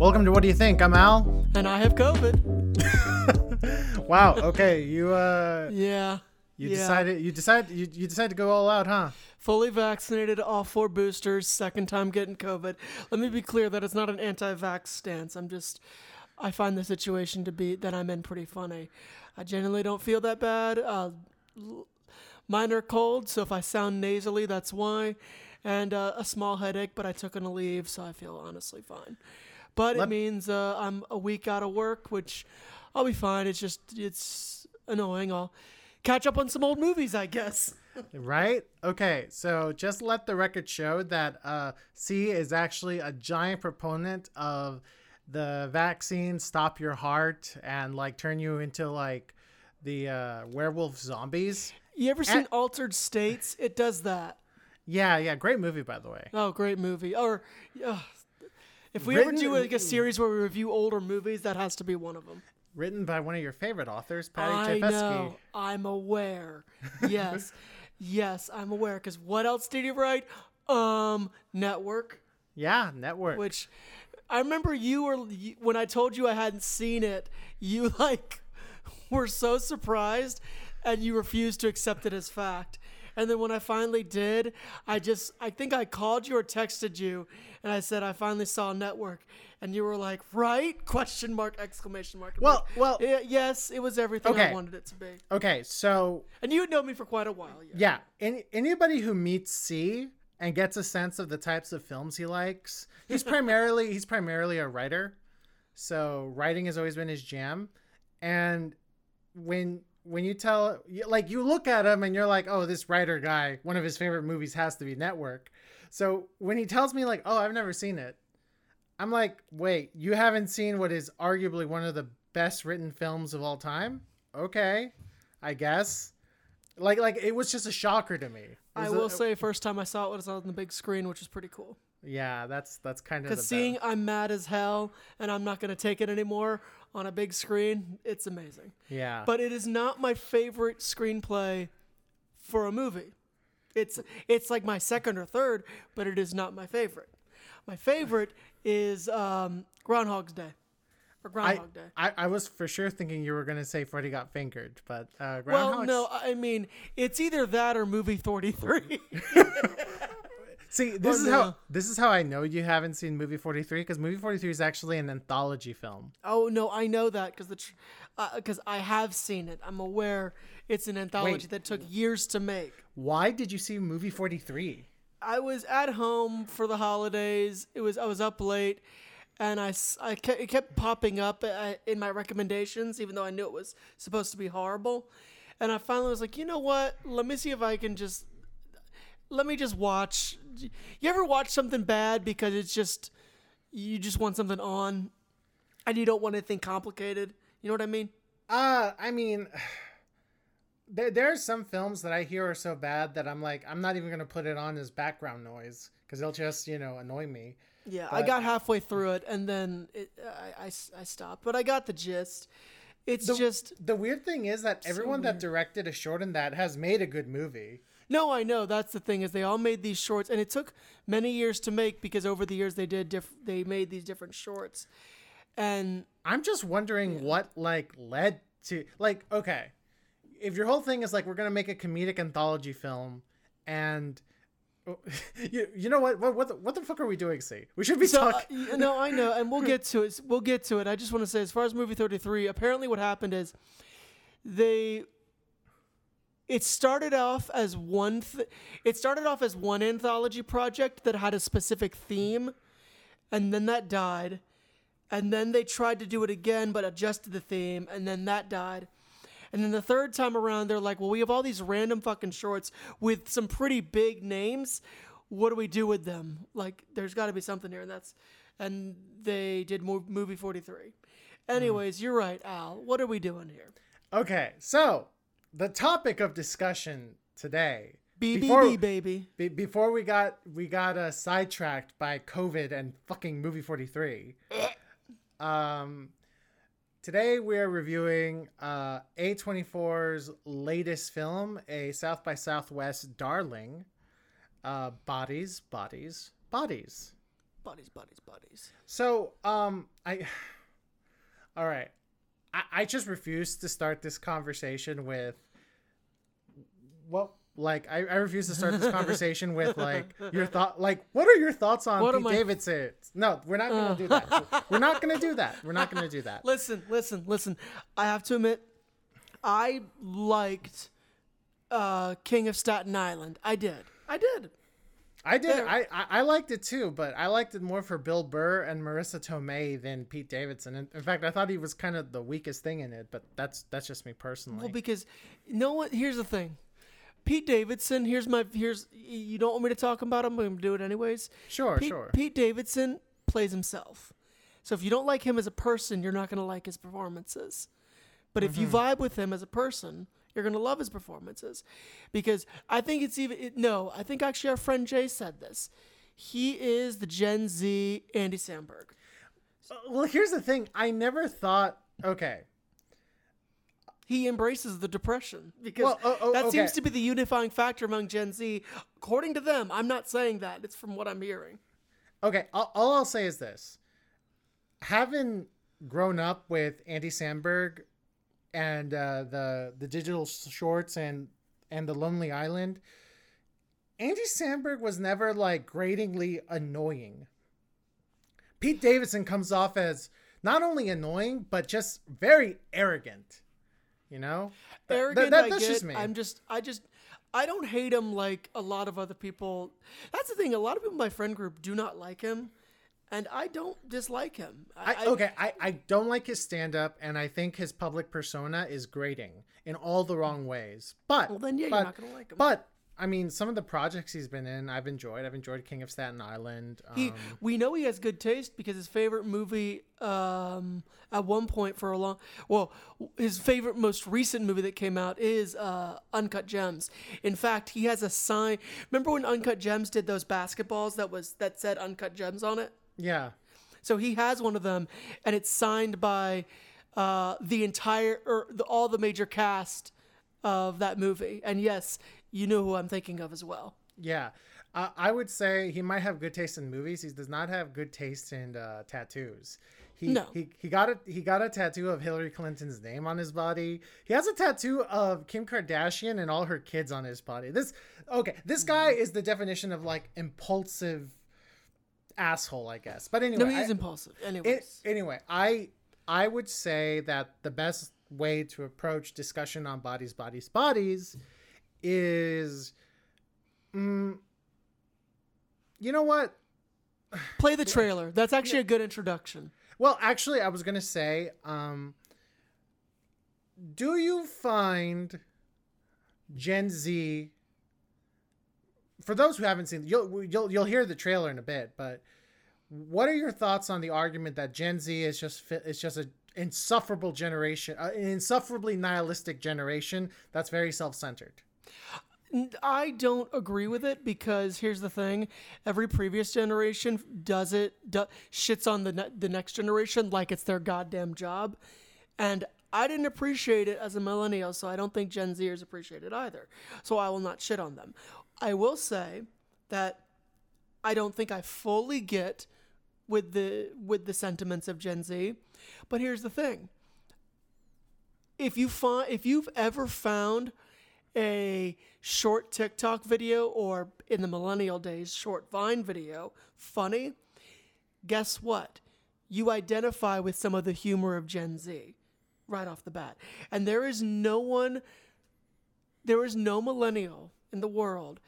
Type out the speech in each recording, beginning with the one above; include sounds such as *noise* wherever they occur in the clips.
Welcome to What Do You Think? I'm Al. And I have COVID. *laughs* wow. Okay. You uh. Yeah. You yeah. decided. You decided. You, you decided to go all out, huh? Fully vaccinated, all four boosters. Second time getting COVID. Let me be clear that it's not an anti-vax stance. I'm just. I find the situation to be that I'm in pretty funny. I genuinely don't feel that bad. Uh, minor cold, so if I sound nasally, that's why. And uh, a small headache, but I took an Aleve, so I feel honestly fine. But Let- it means uh, I'm a week out of work, which I'll be fine. It's just it's annoying. I'll catch up on some old movies, I guess. *laughs* right? Okay, so just let the record show that uh, C is actually a giant proponent of the vaccine stop your heart and like turn you into like the uh, werewolf zombies. You ever seen Altered States? It does that. Yeah, yeah, great movie by the way. Oh, great movie. Or uh, if we Written, ever do like a series where we review older movies, that has to be one of them. Written by one of your favorite authors, Paddy I know. I'm aware. Yes, *laughs* yes, I'm aware. Because what else did he write? Um, Network. Yeah, Network. Which I remember you were when I told you I hadn't seen it. You like *laughs* were so surprised, and you refused to accept it as fact. And then when I finally did, I just I think I called you or texted you and I said I finally saw Network and you were like, "Right?" *laughs* question mark exclamation mark. well, well, yeah, yes, it was everything okay. I wanted it to be. Okay, so And you had known me for quite a while. Yeah. yeah any, anybody who meets C and gets a sense of the types of films he likes, he's *laughs* primarily he's primarily a writer. So, writing has always been his jam. And when when you tell like you look at him and you're like oh this writer guy one of his favorite movies has to be network. So when he tells me like oh i've never seen it i'm like wait you haven't seen what is arguably one of the best written films of all time? Okay i guess. Like like it was just a shocker to me. I will a, say first time i saw it was on the big screen which was pretty cool. Yeah that's that's kind of because seeing i'm mad as hell and i'm not going to take it anymore on a big screen, it's amazing. Yeah. But it is not my favorite screenplay for a movie. It's it's like my second or third, but it is not my favorite. My favorite is um, Groundhog's Day. Or Groundhog I, Day. I, I was for sure thinking you were going to say Freddy Got Fingered, but uh, Well, no, I mean, it's either that or Movie 43. *laughs* *laughs* See, this oh, is no. how this is how I know you haven't seen movie 43 because movie 43 is actually an anthology film. Oh no, I know that because the because tr- uh, I have seen it. I'm aware it's an anthology Wait, that took years to make. Why did you see movie 43? I was at home for the holidays. It was I was up late, and I, I kept, it kept popping up uh, in my recommendations, even though I knew it was supposed to be horrible. And I finally was like, you know what? Let me see if I can just let me just watch. You ever watch something bad because it's just you just want something on, and you don't want anything complicated? You know what I mean? Uh, I mean, *sighs* there there are some films that I hear are so bad that I'm like, I'm not even gonna put it on as background noise because they'll just you know annoy me. Yeah, but, I got halfway through it and then it, I, I, I stopped, but I got the gist. It's the, just the weird thing is that everyone so that directed a short in that has made a good movie. No, I know. That's the thing is they all made these shorts, and it took many years to make because over the years they did diff- they made these different shorts, and I'm just wondering yeah. what like led to like okay, if your whole thing is like we're gonna make a comedic anthology film, and *laughs* you, you know what what what the, what the fuck are we doing? See, we should be so, talking. Uh, no, I know, and we'll get to it. We'll get to it. I just want to say, as far as movie thirty three, apparently what happened is they it started off as one th- it started off as one anthology project that had a specific theme and then that died. And then they tried to do it again but adjusted the theme and then that died. And then the third time around they're like well we have all these random fucking shorts with some pretty big names. What do we do with them? Like there's got to be something here and that's and they did movie 43 hmm. anyways mm. you're right al. What are we doing here? Okay so the topic of discussion today. BBB before, baby. Be, before we got we got uh, sidetracked by COVID and fucking movie 43. *laughs* um today we're reviewing uh A24's latest film, a South by Southwest darling. Uh bodies, bodies, bodies. buddies, buddies, buddies. So, um, I, *sighs* all right, I, I just refuse to start this conversation with, well, like I, I refuse to start this *laughs* conversation with like your thought, like what are your thoughts on What Pete I- Davidson? No, we're not gonna do that. We're not gonna do that. We're not gonna do that. Listen, listen, listen. I have to admit, I liked uh, King of Staten Island. I did. I did. I did. I, I liked it too, but I liked it more for Bill Burr and Marisa Tomei than Pete Davidson. In, in fact, I thought he was kind of the weakest thing in it. But that's that's just me personally. Well, because no one. Here's the thing. Pete Davidson. Here's my. Here's. You don't want me to talk about him. I'm going to do it anyways. sure, Pete, sure. Pete Davidson plays himself. So if you don't like him as a person, you're not going to like his performances. But if you Mm-hmm. vibe with him as a person, you're going to love his performances. Because I think it's even it, no, I think actually our friend Jay said this. He is the Gen Z Andy Samberg. Uh, well, here's the thing. I never thought. Okay, He embraces the depression because Well, oh, oh, that okay. seems to be the unifying factor among Gen Z. According to them, I'm not saying that. It's from what I'm hearing. okay. All, all I'll say is this: having grown up with Andy Samberg and uh, the the digital shorts and and the Lonely Island, Andy Samberg was never like gratingly annoying. Pete Davidson comes off as not only annoying but just very arrogant. You know, Th- th- arrogant. that- that's get. just me. I'm just. I just. I don't hate him like a lot of other people. That's the thing. A lot of people in my friend group do not like him, and I don't dislike him. I, I, okay, I, I don't like his stand up, and I think his public persona is grating in all the wrong ways. But Well, then, yeah, you're not gonna like him. But I mean, some of the projects he's been in, I've enjoyed. I've enjoyed King of Staten Island. Um, He, we know he has good taste because his favorite movie, um, at one point for a long, well, his favorite most recent movie that came out is uh, Uncut Gems. In fact, he has a sign. Remember when Uncut Gems did those basketballs that was that said Uncut Gems on it? Yeah, So he has one of them, and it's signed by uh, the entire or the, all the major cast of that movie. And yes, you know who I'm thinking of as well. yeah. Uh, I would say he might have good taste in movies. He does not have good taste in uh, tattoos. He, No. he he got a he got a tattoo of Hillary Clinton's name on his body. He has a tattoo of Kim Kardashian and all her kids on his body. This okay, this guy is the definition of like impulsive asshole, I guess. But anyway, No, he is I- impulsive. it, anyway, I I would say that the best way to approach discussion on bodies, bodies, bodies is, mm, you know what? play the *sighs* trailer. That's actually a good introduction. Well, actually, I was gonna say, um, do you find Gen Z? For those who haven't seen, you'll you'll you'll hear the trailer in a bit, but what are your thoughts on the argument that Gen Z is just is just a insufferable generation, uh, an insufferably nihilistic generation that's very self-centered? I don't agree with it because here's the thing: every previous generation does it, do, shits on the ne- the next generation like it's their goddamn job, and I didn't appreciate it as a millennial, so I don't think Gen Zers appreciate it either. So I will not shit on them. I will say that I don't think I fully get with the with the sentiments of Gen Z, but here's the thing: if you find if you've ever found a short TikTok video or in the millennial days, short Vine video funny, guess what? You identify with some of the humor of Gen Z right off the bat. And there is no one, there is no millennial in the world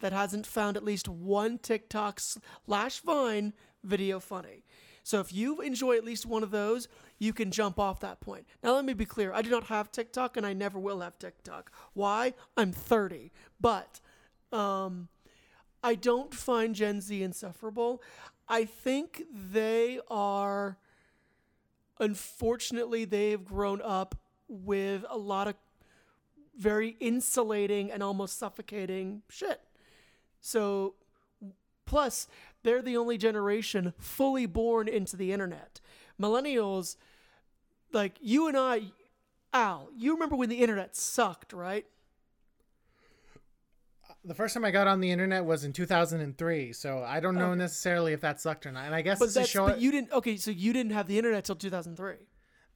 that hasn't found at least one TikTok slash Vine video funny. So if you enjoy at least one of those, you can jump off that point. Now let me be clear, I do not have TikTok and I never will have TikTok. Why? I'm 30. But um I don't find Gen Z insufferable. I think they are unfortunately they've grown up with a lot of very insulating and almost suffocating shit. So plus they're the only generation fully born into the internet. Millennials like you and I Al, you remember when the internet sucked, right? the first time I got on the internet was in 2003, so I don't know necessarily if that sucked or not. And I guess But this is showing, but you didn't. Okay, so you didn't have the internet till 2003.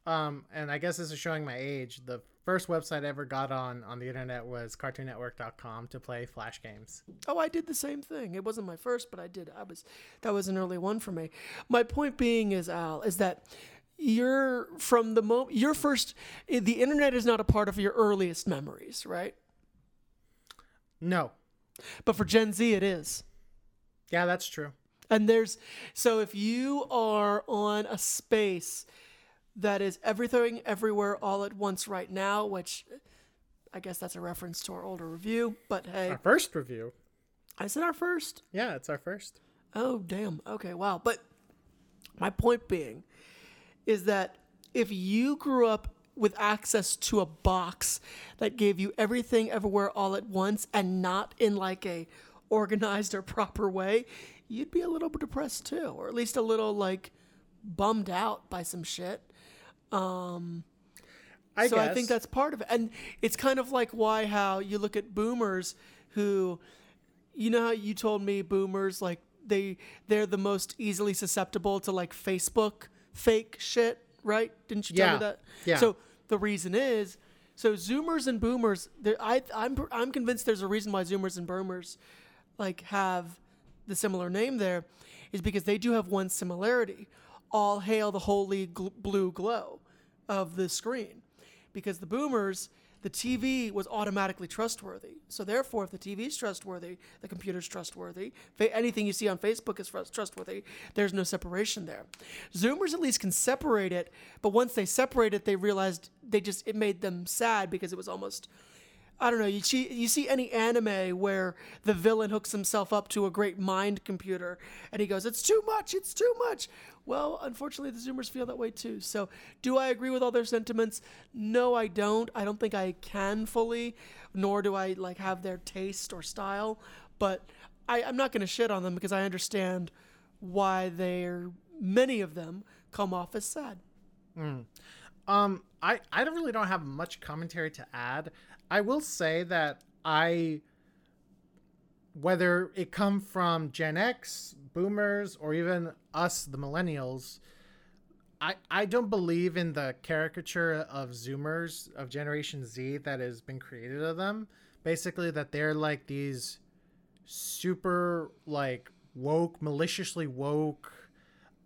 um, and I guess this is showing my age. The first website I ever got on on the internet was CartoonNetwork.com to play Flash games. Oh, I did the same thing. It wasn't my first, but I did. I was that was an early one for me. My point being is Al is that you're from the moment your first eh, the internet is not a part of your earliest memories, right? No, But for Gen Z it is. yeah, that's true. And there's so if you are on a space that is everything everywhere all at once right now, which I guess that's a reference to our older review, but hey, Our first review. I said our first. Yeah, it's our first. Oh, damn. Okay, wow. But my point being is that if you grew up with access to a box that gave you everything everywhere all at once and not in like a organized or proper way, you'd be a little bit depressed too, or at least a little like bummed out by some shit. Um, I so guess. I think that's part of it. And it's kind of like why how you look at boomers who you know how you told me boomers like they they're the most easily susceptible to like Facebook fake shit, right? Didn't you tell Yeah. me that? Yeah. So the reason is so zoomers and boomers I I'm I'm convinced there's a reason why zoomers and boomers like have the similar name there is because they do have one similarity. All hail the holy gl- blue glow of the screen. Because the boomers, the TV was automatically trustworthy. So therefore, if the TV is trustworthy, the computer's trustworthy. Fa- anything you see on Facebook is trust- trustworthy. There's no separation there. Zoomers at least can separate it, but once they separate it, they realized they just it made them sad because it was almost I don't know. You see, you see any anime where the villain hooks himself up to a great mind computer, and he goes, "It's too much. It's too much." Well, unfortunately, the Zoomers feel that way too. So, do I agree with all their sentiments? No, I don't. I don't think I can fully, nor do I like have their taste or style. But I, I'm not going to shit on them because I understand why they're many of them come off as sad. Um, I I really don't have much commentary to add. I will say that I, whether it come from Gen X, Boomers, or even us, the Millennials, I I don't believe in the caricature of Zoomers of Generation Z that has been created of them. Basically, that they're like these super like woke, maliciously woke,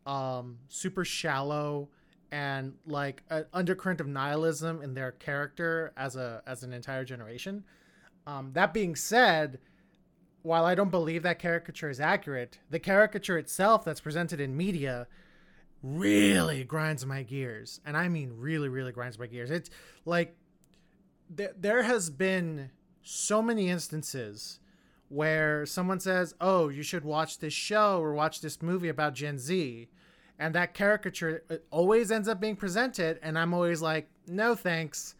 um, super shallow, and like an undercurrent of nihilism in their character as a as an entire generation. Um, that being said, while I don't believe that caricature is accurate, the caricature itself that's presented in media really grinds my gears, and I mean really, really grinds my gears. It's like there there has been so many instances where someone says, "Oh, you should watch this show or watch this movie about Gen Z." And that caricature always ends up being presented and I'm always like, "No, thanks.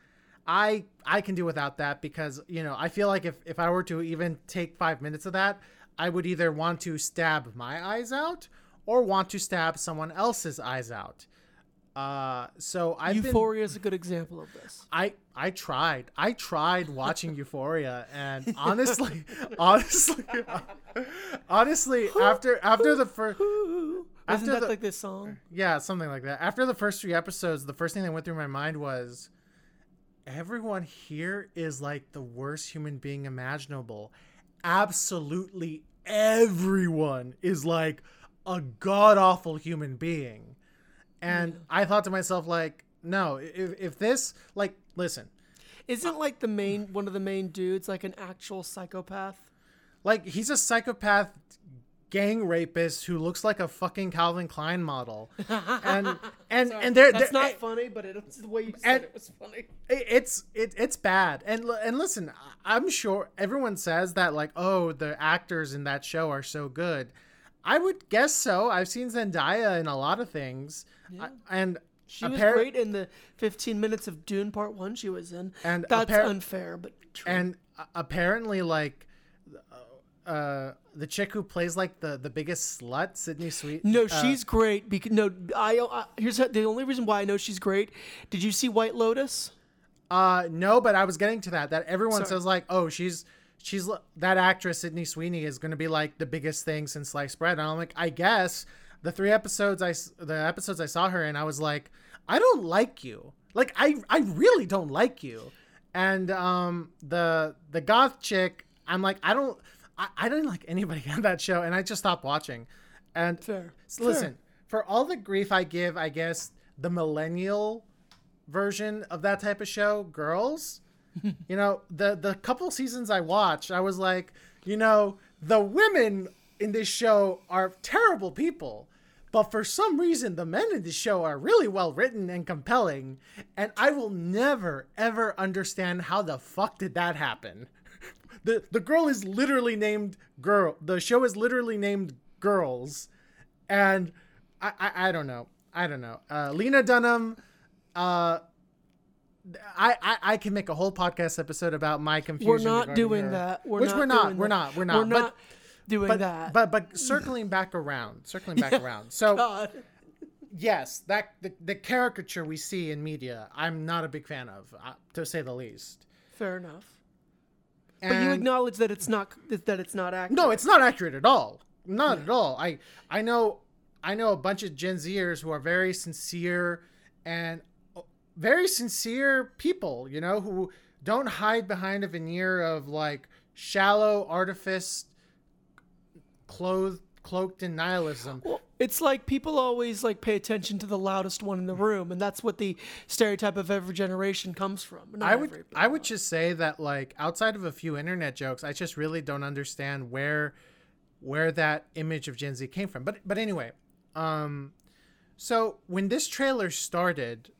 I I can do without that because, you know, I feel like if if I were to even take 5 minutes of that, I would either want to stab my eyes out or want to stab someone else's eyes out." Uh, so been Euphoria is a good example of this. I I tried. I tried watching *laughs* Euphoria, and honestly, *laughs* honestly, *laughs* honestly, after after the first, After isn't that the- like this song? yeah, something like that. After the first three episodes, the first thing that went through my mind was, everyone here is like the worst human being imaginable. Absolutely everyone is like a god awful human being, and I thought to myself like, no, if if this like, listen. Isn't like the main one of the main dudes like an actual psychopath? Like he's a psychopath gang rapist who looks like a fucking Calvin Klein model. *laughs* And and and they're, That's they're- not funny, but it's the way you said it was funny. it's it, it's bad. And and listen, I'm sure everyone says that like oh the actors in that show are so good. I would guess so. I've seen Zendaya in a lot of things. I- and She was great in the 15 minutes of Dune Part One she was in. And that's unfair, but true. and uh, apparently like uh the chick who plays like the the biggest slut, Sydney Sweet. no, uh, she's great. Because no, I, I here's how- the only reason why I know she's great. Did you see White Lotus? Uh, no, but I was getting to that. That everyone Sorry. says like, oh, she's she's that actress Sydney Sweeney is going to be like the biggest thing since sliced bread. And I'm like, I guess the three episodes I the episodes I saw her in, I was like, I don't like you. Like I I really don't like you. And um the the goth chick, I'm like, I don't I, I didn't like anybody *laughs* on that show, and I just stopped watching. And Fair. listen, for all the grief I give, I guess the millennial version of that type of show, girls, *laughs* you know, the the couple seasons I watched, I was like, you know, the women in this show are terrible people. But for some reason, the men in this show are really well written and compelling, and I will never ever understand how the fuck did that happen. The The girl is literally named girl. The show is literally named Girls, and I I, I don't know. I don't know. Uh, Lena Dunham. Uh, I, I I can make a whole podcast episode about my confusion. We're not doing her. that. We're Which not we're not. We're not. We're not. We're but, not doing but, that. But but circling back around, circling back *laughs* around. So God. yes, that the, the caricature we see in media, I'm not a big fan of, uh, to say the least. Fair enough. But you acknowledge that it's not that it's not accurate. No, it's not accurate at all. Not at all. I I know I know a bunch of Gen Zers who are very sincere and uh, very sincere people, you know, who don't hide behind a veneer of like shallow artifice clothed cloaked in nihilism. Well, it's like people always like pay attention to the loudest one in the room, and that's what the stereotype of every generation comes from. Not I would I would just say that like outside of a few internet jokes, I just really don't understand where where that image of Gen Z came from. But but anyway, um so when this trailer started,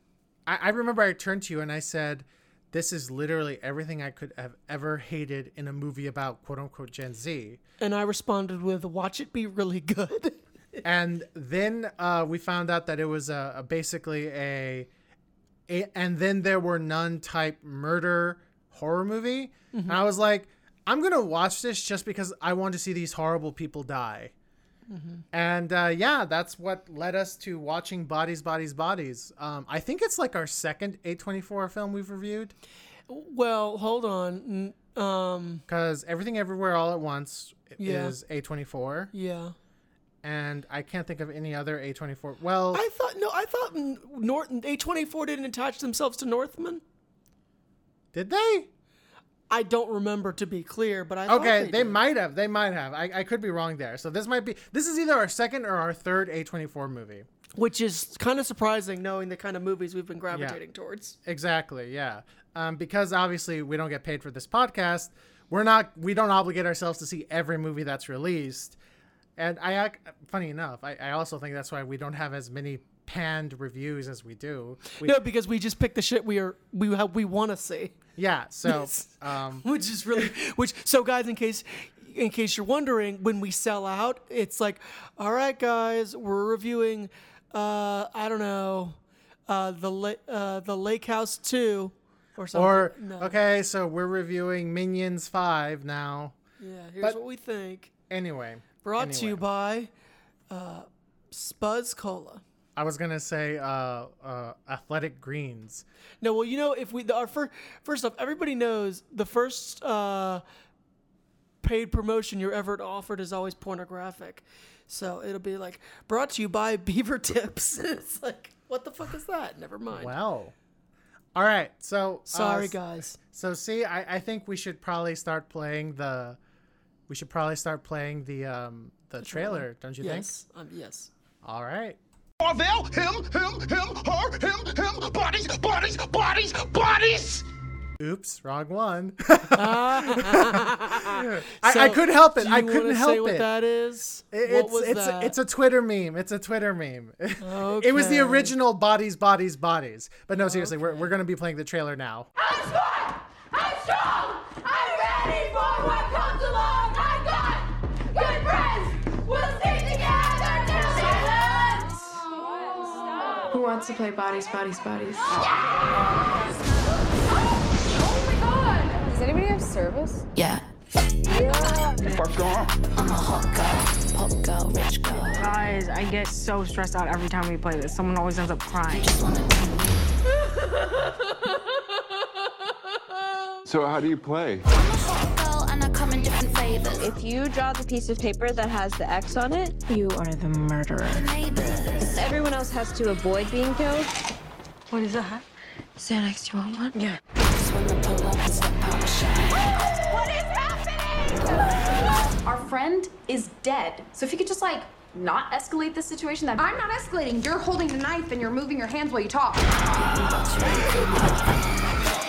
I, I remember I turned to you and I said, This is literally everything I could have ever hated in a movie about quote unquote Gen Z. and I responded with, "Watch it be really good." *laughs* and then uh, we found out that it was a, a basically a, a and then there were none type murder horror movie. And i was like i'm gonna watch this just because i want to see these horrible people die. And uh, yeah that's what led us to watching bodies bodies bodies. Um, i think it's like our second a24 film we've reviewed. Well, hold on. Um, because everything everywhere all at once Yeah. is a24 yeah. And i can't think of any other a24 well I thought no, I thought Norton A twenty four didn't attach themselves to Northman. did they I don't remember to be clear, but I Okay, they, they, might have. They might have. I, I could be wrong there. So this might be. This is either our second or our third A24 movie. which is kind of surprising knowing the kind of movies we've been gravitating towards. Exactly. Yeah. Um, because obviously we don't get paid for this podcast. We're not. We don't obligate ourselves to see every movie that's released. And I, funny enough, I, I also think that's why we don't have as many panned reviews as we do. We, No, because we just pick the shit we are we have we want to see. Yeah. *laughs* So. Um, which is really which so guys in case in case you're wondering when we sell out it's like all right guys we're reviewing uh i don't know uh the la- uh the lake house 2 or something or no. okay, so we're reviewing Minions Five now. yeah here's but- what we think Anyway. Brought to you by uh spuzz cola I was gonna say uh, uh, athletic greens. no well you know if we the, our first first off everybody knows the first uh paid promotion you're ever offered is always pornographic. So it'll be like brought to you by *laughs* Beaver Tips. *laughs* it's like, what the fuck is that? Never mind. Wow. All right. So Sorry, uh, guys. So see, I, I think we should probably start playing the. We should probably start playing the um the trailer, don't you think? Yes. Um, yes. All right. Marvel, him, him, him, her, him, him, bodies, bodies, bodies, bodies! Oops, wrong one. *laughs* I, I couldn't help it. I couldn't help say what it. that is? It- what it's was it's that? it's a Twitter meme. It's a Twitter meme. Okay. *laughs* it was the original bodies, bodies, bodies. But no, seriously, we're we're gonna be playing the trailer now. I'm smart. I'm strong. Wants to play bodies, bodies, bodies? Oh my god. Does anybody have service? Yeah. What's going on? I'm a hot girl, pop girl, rich girl. Guys, I get so stressed out every time we play this. Someone always ends up crying. Just wanna So how do you play? I'm a hot girl and I come in different flavors. If you draw the piece of paper that has the X on it, You are the murderer. Neighbors. everyone else has to avoid being killed. What is that? Xanax, do you want one? Yeah. Just wanna pull up and step out the shine. What is happening? Our friend is dead. So if you could just like not escalate this situation, that I'm not escalating. You're holding the knife and you're moving your hands while you talk.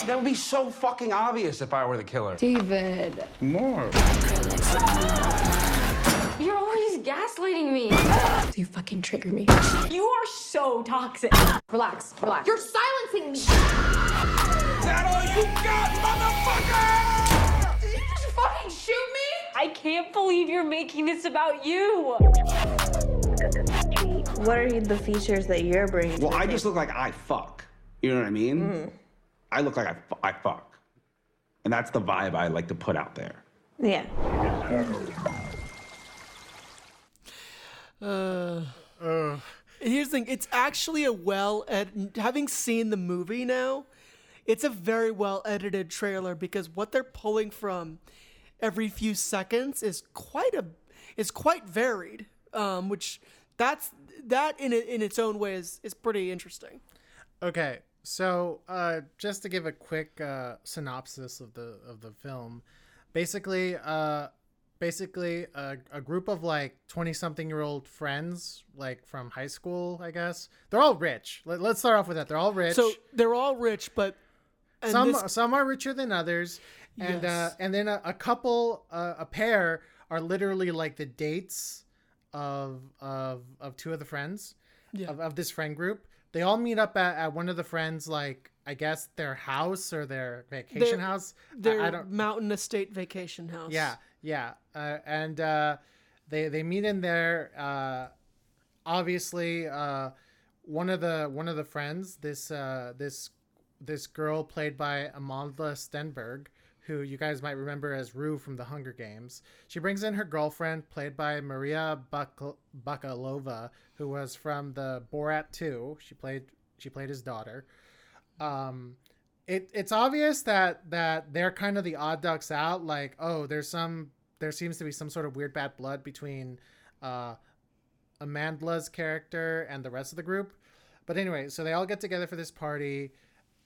That would be so fucking obvious if I were the killer. David. More. You're always gaslighting me. You fucking trigger me. You are so toxic. Relax, relax. You're silencing me. that all you got, motherfucker? Did you just fucking shoot me? I can't believe you're making this about you. What are the features that you're bringing? Well, I just look like I fuck. You know what I mean? Mm-hmm. I look like I, fu- I fuck. And that's the vibe I like to put out there. Yeah. Uh, here's the thing. It's actually a well ed- having seen the movie now, it's a very well edited trailer because what they're pulling from every few seconds is quite a is quite varied. Um, which that's that in in its own way is is pretty interesting. Okay, so uh, just to give a quick uh, synopsis of the of the film, basically, uh, basically a, a group of like twenty something year old friends, like from high school, I guess. They're all rich. Let, let's start off with that. They're all rich. So they're all rich, but some this- some are richer than others, and uh, and then a, a couple, uh, a pair are literally like the dates of of of two of the friends Yeah. of, of this friend group. They all meet up at, at one of the friends, like I guess their house or their vacation Their- house. Their I don't. mountain estate vacation house. Yeah, yeah, uh, and uh, they they meet in there. Uh, obviously, uh, one of the one of the friends, this uh, this this girl played by Amanda Stenberg, who you guys might remember as Rue from the Hunger Games. She brings in her girlfriend, played by Maria Bak- Bakalova, who was from the Borat 2. She played she played his daughter. Um, it it's obvious that that they're kind of the odd ducks out. Like, oh, there's some there seems to be some sort of weird bad blood between uh, Amanda's character and the rest of the group. But anyway, so they all get together for this party.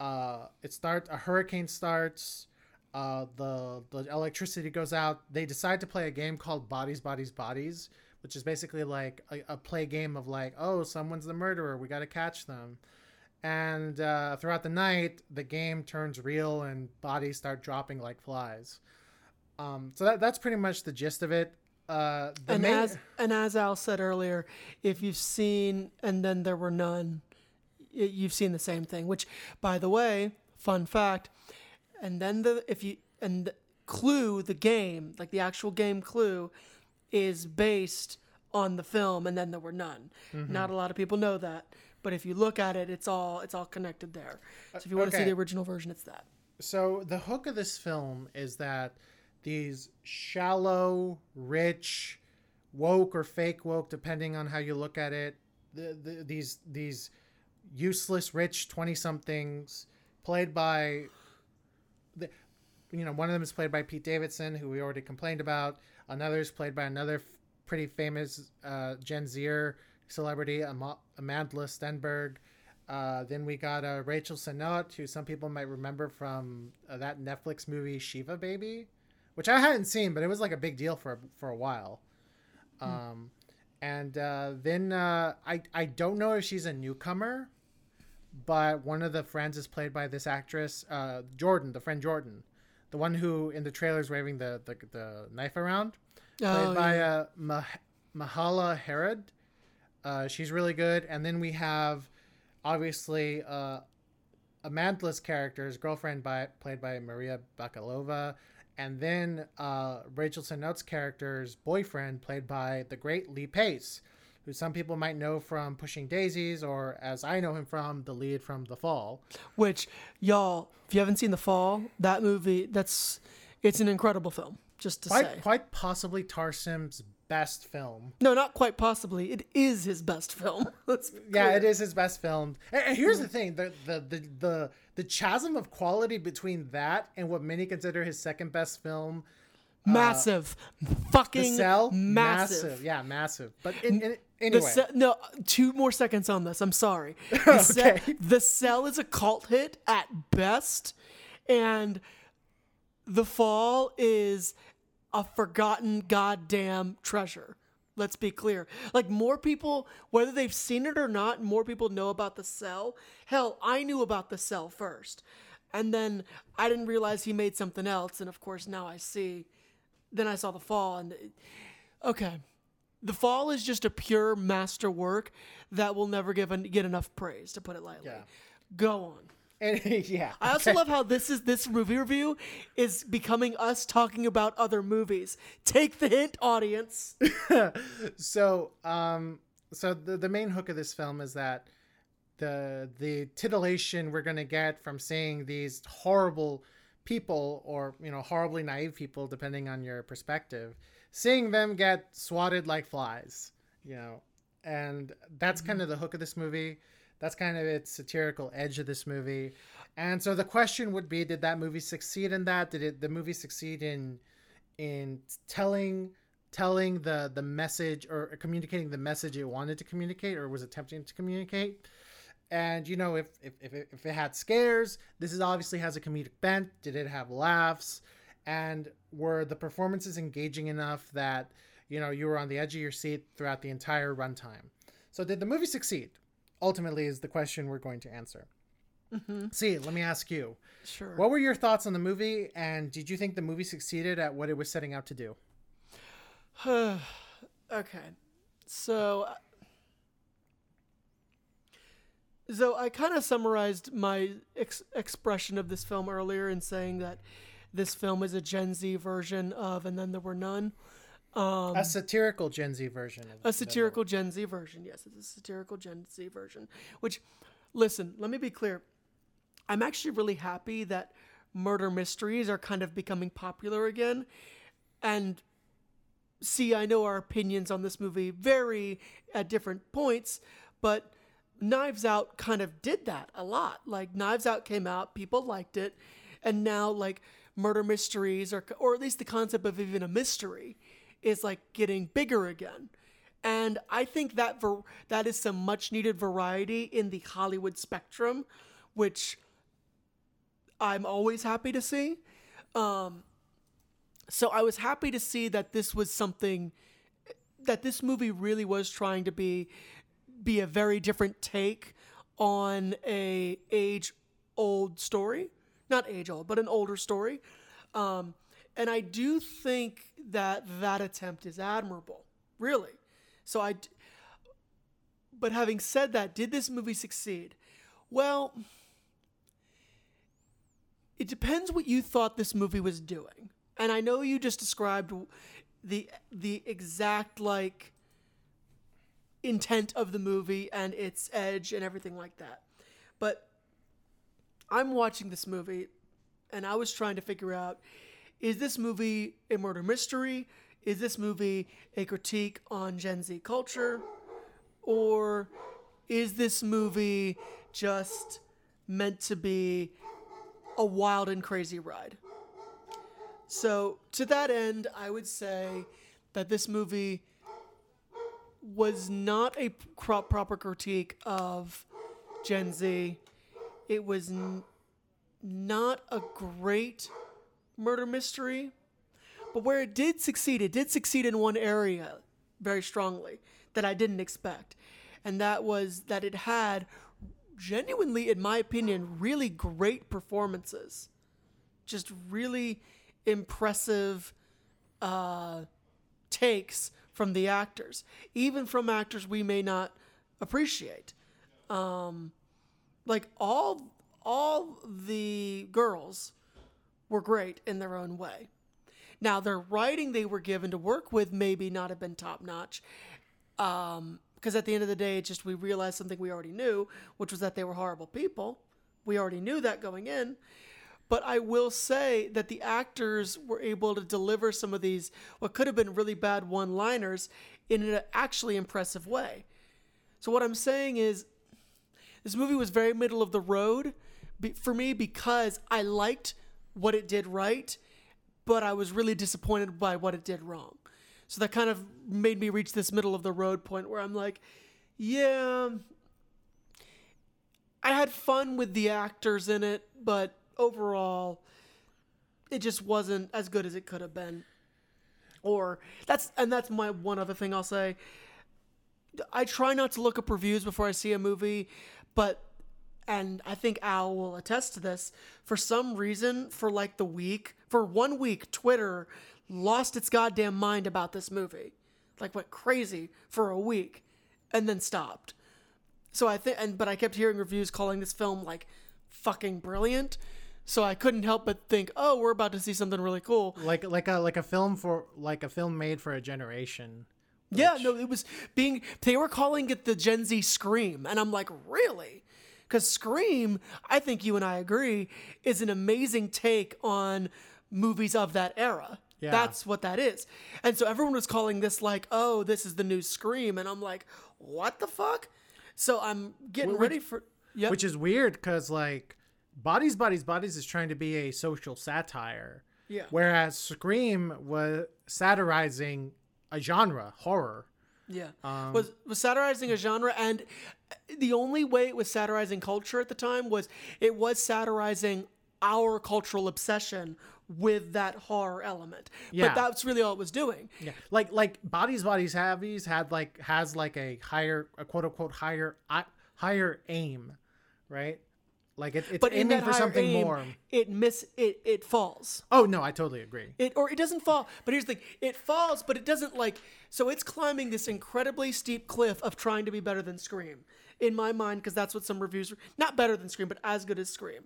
Uh, it starts. A hurricane starts. Uh, the the electricity goes out. They decide to play a game called Bodies, Bodies, Bodies, which is basically like a, a play game of like, oh, someone's the murderer. We got to catch them. And uh, throughout the night, the game turns real and bodies start dropping like flies. Um, so that, that's pretty much the gist of it. Uh, the and main- as and as Al said earlier, if you've seen and then there were none, you've seen the same thing. Which, by the way, fun fact. And then the if you and Clue, the game, like the actual game Clue, is based on the film, and then there were none. Mm-hmm. Not a lot of people know that, but if you look at it, it's all it's all connected there. So if you want to see the original version, it's that. so the hook of this film is that these shallow, rich, woke or fake woke, depending on how you look at it, the, the, these these useless rich twenty somethings played by the, you know one of them is played by Pete Davidson, who we already complained about. Another is played by another f- pretty famous uh, Gen Zer celebrity, Am- Amanda Stenberg. Uh, then we got uh, Rachel Sennott, who some people might remember from uh, that Netflix movie Shiva Baby, which I hadn't seen, but it was like a big deal for for a while. Um, and uh, then uh, I I don't know if she's a newcomer, but one of the friends is played by this actress, uh, Jordan, the friend Jordan, the one who in the trailers waving the the, the knife around, played Oh, by yeah. uh, Mah- Mahala Herod. Uh, she's really good. And then we have, obviously, uh, Amanda's character's girlfriend by played by Maria Bakalova, and then uh, Rachel Sennott's character's boyfriend played by the great Lee Pace, who some people might know from Pushing Daisies, or as I know him from, the lead from The Fall. Which y'all, if you haven't seen The Fall, that movie, that's it's an incredible film. Just to Quite, say, quite possibly Tarsem's best film. no, not quite possibly. It is his best film. *laughs* Yeah, it is his best film. And, here's mm-hmm. the thing: the, the the the the chasm of quality between that and what many consider his second best film, uh, massive, The fucking cell, massive. Yeah, massive. But in, anyway, ce- no, two more seconds on this. I'm sorry. *laughs* The, Okay. the cell is a cult hit at best, and the fall is a forgotten goddamn treasure. Let's be clear. Like more people, whether they've seen it or not, more people know about the cell. Hell, I knew about the cell first, and then I didn't realize he made something else, and of course now I see. Then I saw the fall, and okay. The Fall is just a pure masterwork that will never give en- get enough praise, to put it lightly. Yeah. Go on. and, *laughs* yeah. I also *laughs* love how this is this movie review is becoming us talking about other movies. Take the hint, audience. *laughs* so um so the, the main hook of this film is that the the titillation we're going to get from seeing these horrible people or you know horribly naive people depending on your perspective seeing them get swatted like flies you know? And that's mm-hmm. kind of the hook of this movie. That's kind of its satirical edge of this movie. And so the question would be did that movie succeed in that? Did it the movie succeed in in telling telling the the message or communicating the message it wanted to communicate or was attempting to communicate? And you know if if, if, it, if it had scares this is obviously has a comedic bent. Did it have laughs and were the performances engaging enough that you know you were on the edge of your seat throughout the entire runtime? So did the movie succeed? Ultimately is the question we're going to answer. Mm-hmm. See let me ask you. Sure. what were your thoughts on the movie and did you think the movie succeeded at what it was setting out to do? *sighs* Okay. So uh, So I kind of summarized my ex- expression of this film earlier in saying that this film is a Gen Z version of And Then There Were None. Um, a satirical gen z version of a satirical Gen Z version. Yes, it's a satirical Gen Z version. Which, listen, let me be clear. I'm actually really happy that murder mysteries are kind of becoming popular again. And see, I know our opinions on this movie vary at different points, but Knives Out kind of did that a lot. Like Knives Out came out, people liked it, and now like murder mysteries or or at least the concept of even a mystery is like getting bigger again. And I think that ver- that is some much needed variety in the Hollywood spectrum, which I'm always happy to see. Um, so I was happy to see that this was something that this movie really was trying to be be a very different take on a age old story not age old but an older story. Um, and i do think that that attempt is admirable really. So I, but having said that did this movie succeed? Well it depends what you thought this movie was doing. And i know you just described the the exact like intent of the movie and its edge and everything like that. But I'm watching this movie and I was trying to figure out is this movie a murder mystery? Is this movie a critique on Gen Z culture? Or is this movie just meant to be a wild and crazy ride? So, to that end, I would say that this movie was not a pro- proper critique of Gen Z. It was n- not a great murder mystery, but where it did succeed, it did succeed in one area very strongly that I didn't expect. And that was that it had genuinely, in my opinion, really great performances. Just really impressive uh, takes from the actors, even from actors we may not appreciate. Um, like all all the girls were great in their own way. Now their writing they were given to work with maybe not have been top notch. Um, because at the end of the day, it just we realized something we already knew, which was that they were horrible people. We already knew that going in. But I will say that the actors were able to deliver some of these, what could have been really bad one liners, in an actually impressive way. So, what I'm saying is, this movie was very middle of the road for me because I liked what it did right, but I was really disappointed by what it did wrong. So that kind of made me reach this middle of the road point where I'm like, yeah, I had fun with the actors in it, but overall, it just wasn't as good as it could have been. Or that's and that's my one other thing I'll say. I try not to look up reviews before I see a movie, but and I think Al will attest to this. For some reason, for like the week, for one week, Twitter lost its goddamn mind about this movie. Like went crazy for a week and then stopped. So I think and but I kept hearing reviews calling this film like fucking brilliant. So I couldn't help but think, "Oh, we're about to see something really cool." Like like a like a film for like a film made for a generation. Yeah, no, it was being they were calling it the Gen Z Scream, and I'm like, really? Because Scream, I think you and I agree, is an amazing take on movies of that era. Yeah. That's what that is. And so everyone was calling this like, oh, this is the new Scream, and I'm like, what the fuck? So I'm getting Which- ready for yeah, Which is weird because like Bodies, Bodies, Bodies is trying to be a social satire. Yeah. Whereas Scream was satirizing a genre, horror. Yeah. Um, was was satirizing a genre and the only way it was satirizing culture at the time was it was satirizing our cultural obsession with that horror element. Yeah. But that's really all it was doing. Yeah. Like like Bodies, Bodies, Havies had like has like a higher a quote unquote higher uh, higher aim, right? Like it, it's But in aiming for something aim, more. it miss it it falls. Oh no, I totally agree. It or it doesn't fall. But here's the thing: it falls, but it doesn't like. So it's climbing this incredibly steep cliff of trying to be better than Scream, in my mind, because that's what some reviews were. Not better than Scream, but as good as Scream.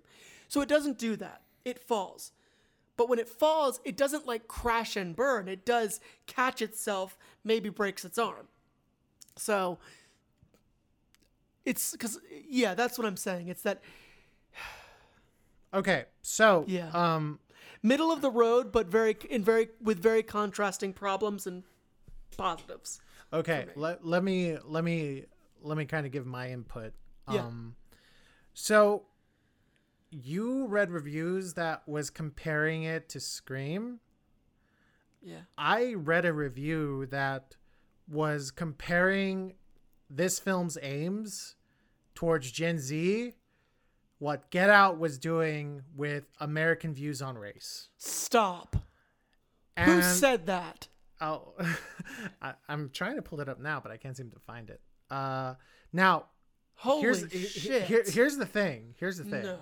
So it doesn't do that. It falls. But when it falls, it doesn't like crash and burn. It does catch itself, maybe breaks its arm. So it's because yeah, that's what I'm saying. It's that Okay, so Yeah. um, middle of the road, but very in very with very contrasting problems and positives. Okay, let, let me let me let me kind of give my input. Yeah. Um so you read reviews that was comparing it to Scream. Yeah. I read a review that was comparing this film's aims towards Gen Z what Get Out was doing with American views on race. Stop. And Who said that? Oh, *laughs* I, I'm trying to pull it up now, but I can't seem to find it. Uh, now, Holy here's shit. here- here's the thing. Here's the thing. No.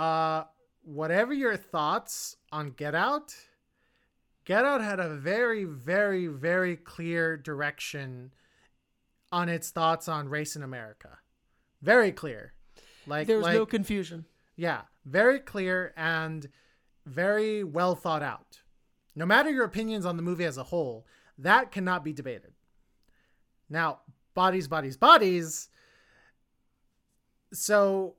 Uh, whatever your thoughts on Get Out, Get Out had a very, very, very clear direction on its thoughts on race in America. Very clear. Like There was like, no confusion. Yeah, very clear and very well thought out. No matter your opinions on the movie as a whole, that cannot be debated. Now, bodies, bodies, bodies. So,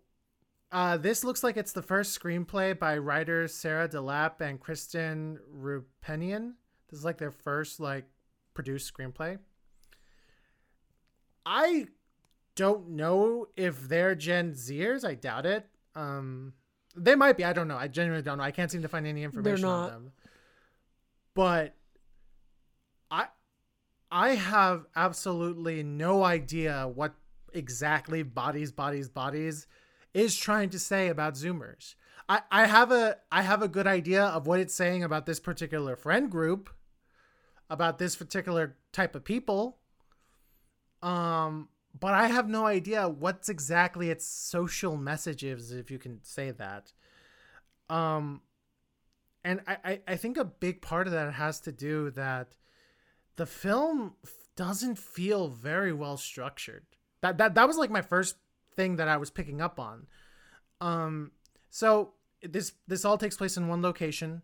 uh, this looks like it's the first screenplay by writers Sarah DeLappe and Kristen Roupenian. This is like their first like produced screenplay. I don't know if they're Gen Zers. I doubt it. Um, they might be. I don't know. I genuinely don't know. I can't seem to find any information on them. But I, I have absolutely no idea what exactly bodies, bodies, bodies is trying to say about Zoomers. I, I have a I have a good idea of what it's saying about this particular friend group, about this particular type of people. Um, but I have no idea what's exactly its social messages, if you can say that. Um, and I, I, think a big part of that has to do that the film doesn't feel very well structured. That that that was like my first thing that I was picking up on. Um, so this this all takes place in one location.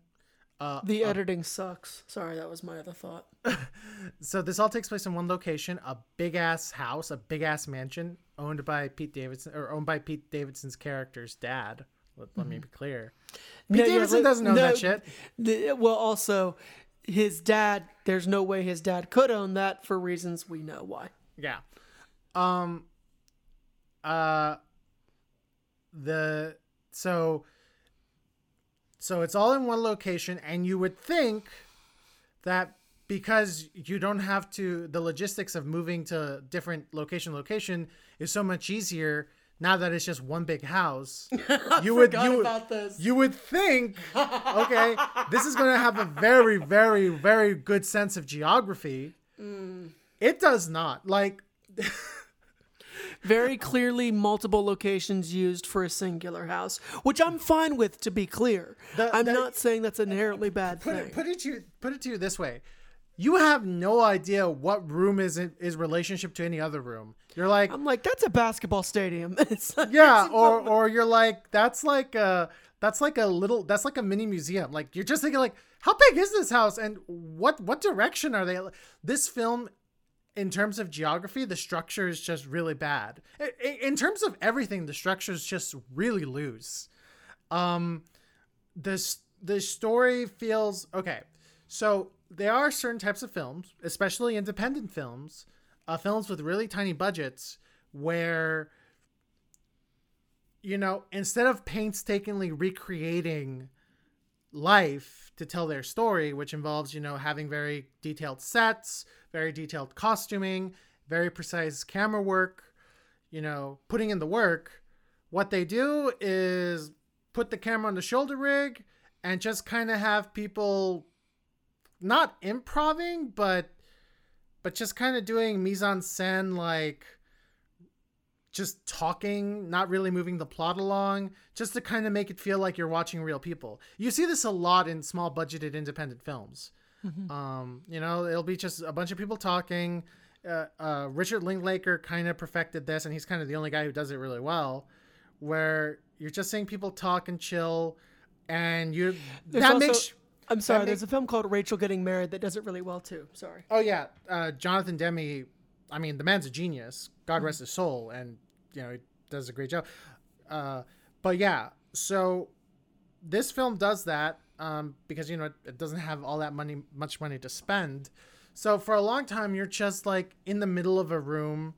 Uh, The uh, editing sucks. Sorry, that was my other thought. *laughs* so this all takes place in one location, a big ass house, a big ass mansion owned by Pete Davidson or owned by Pete Davidson's character's dad. Let, let me be clear. Pete Mm-hmm. No, yeah, Davidson let- doesn't know no, that shit. the- well, also, his dad. There's no way his dad could own that for reasons we know why. Yeah. Um uh the so So it's all in one location, and you would think that because you don't have to, the logistics of moving to different location location is so much easier now that it's just one big house. *laughs* you would you would- about this. you would think, okay, this is going to have a very, very, very good sense of geography. Mm. It does not. Like, *laughs* Very clearly, multiple locations used for a singular house, which I'm fine with. To be clear, The- I'm the- not saying that's inherently bad put thing. it, put it to you, put it to you this way: you have no idea what room is in, is relationship to any other room. You're like, I'm like, that's a basketball stadium. *laughs* It's like- yeah, or or you're like, that's like a that's like a little that's like a mini museum. Like you're just thinking like, how big is this house and what what direction are they? This film. In terms of geography, the structure is just really bad. In terms of everything, the structure is just really loose. Um, this the story feels okay. So there are certain types of films, especially independent films, uh, films with really tiny budgets, where you know instead of painstakingly recreating life to tell their story, which involves you know having very detailed sets, very detailed costuming, very precise camera work, you know, putting in the work. What they do is put the camera on the shoulder rig and just kind of have people not improving but but just kind of doing mise en scène like just talking not really moving the plot along just to kind of make it feel like you're watching real people you see this a lot in small budgeted independent films um you know it'll be just a bunch of people talking uh, uh richard linklater kind of perfected this and he's kind of the only guy who does it really well where you're just seeing people talk and chill and you There's that also- makes I'm sorry. There's a film called Rachel Getting Married that does it really well too. Sorry. Oh yeah, uh, Jonathan Demme. I mean, the man's a genius. Mm-hmm. God rest his soul, and you know he does a great job. Uh, but yeah, so this film does that um, because you know it, it doesn't have all that money, much money to spend. So for a long time, you're just like in the middle of a room,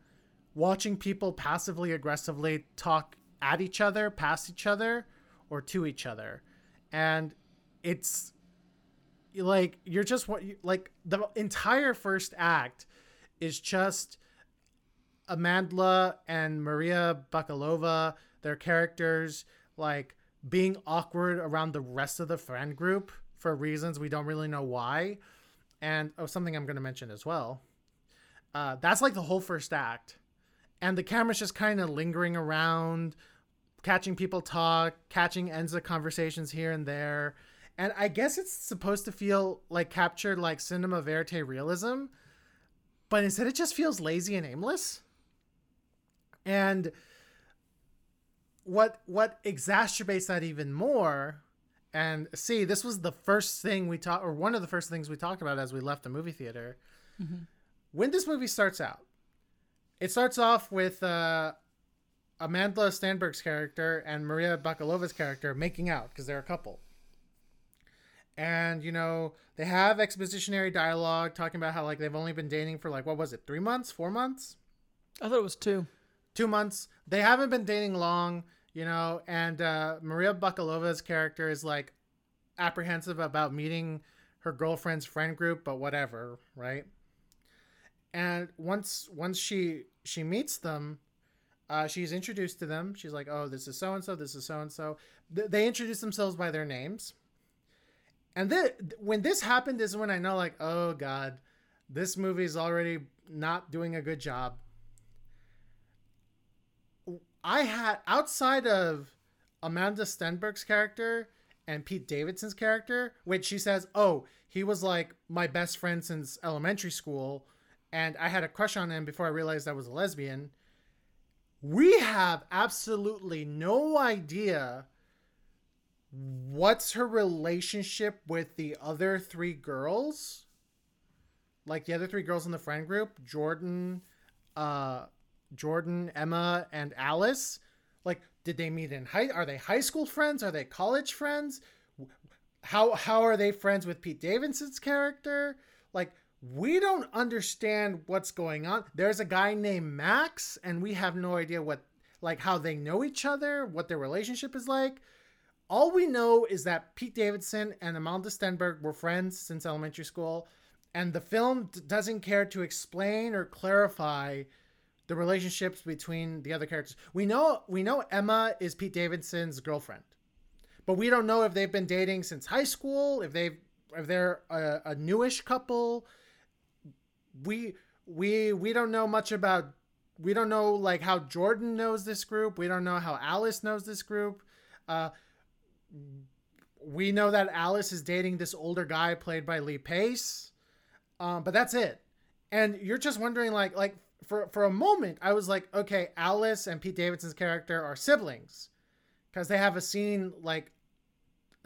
watching people passively aggressively talk at each other, past each other, or to each other, and it's like you're just what like the entire first act is just Amandla and Maria Bakalova, their characters like being awkward around the rest of the friend group for reasons we don't really know why. And oh, something I'm going to mention as well. Uh, that's like the whole first act. And the camera's just kind of lingering around, catching people talk, catching ends of conversations here and there. And I guess it's supposed to feel like captured like cinema verite realism, but instead it just feels lazy and aimless. And what what exacerbates that even more and see this was the first thing we talked or one of the first things we talked about as we left the movie theater. When this movie starts out it starts off with uh Amandla Stenberg's character and maria bakalova's character making out because they're a couple and you know they have expositionary dialogue talking about how like they've only been dating for like what was it three months four months I thought it was two. two months. They haven't been dating long, you know, and uh, Maria Bakalova's character is like apprehensive about meeting her girlfriend's friend group, but whatever, right? And once once she she meets them, uh, she's introduced to them. She's like, "Oh, this is so and so. This is so and so." They introduce themselves by their names. And then when this happened is when I know, like, oh god, this movie's already not doing a good job. I had outside of Amandla Stenberg's character and Pete Davidson's character, which she says, "Oh, he was like my best friend since elementary school, and I had a crush on him before I realized I was a lesbian." We have absolutely no idea what's her relationship with the other three girls. Like the other three girls in the friend group, Jordan, uh, Jordan, Emma, and Alice. Like, did they meet in high? Are they high school friends? Are they college friends? How how are they friends with Pete Davidson's character? Like, we don't understand what's going on. There's a guy named Max, and we have no idea what like how they know each other, what their relationship is like. All we know is that Pete Davidson and Amandla Stenberg were friends since elementary school, and the film d- doesn't care to explain or clarify the relationships between the other characters. We know we know Emma is Pete Davidson's girlfriend, but we don't know if they've been dating since high school, if they've if they're a, a newish couple. We we we don't know much about we don't know like how Jordan knows this group. We don't know how Alice knows this group. Uh, we know that Alice is dating this older guy played by Lee Pace, um, but that's it. And you're just wondering, like, like for for a moment, I was like, okay, Alice and Pete Davidson's character are siblings because they have a scene like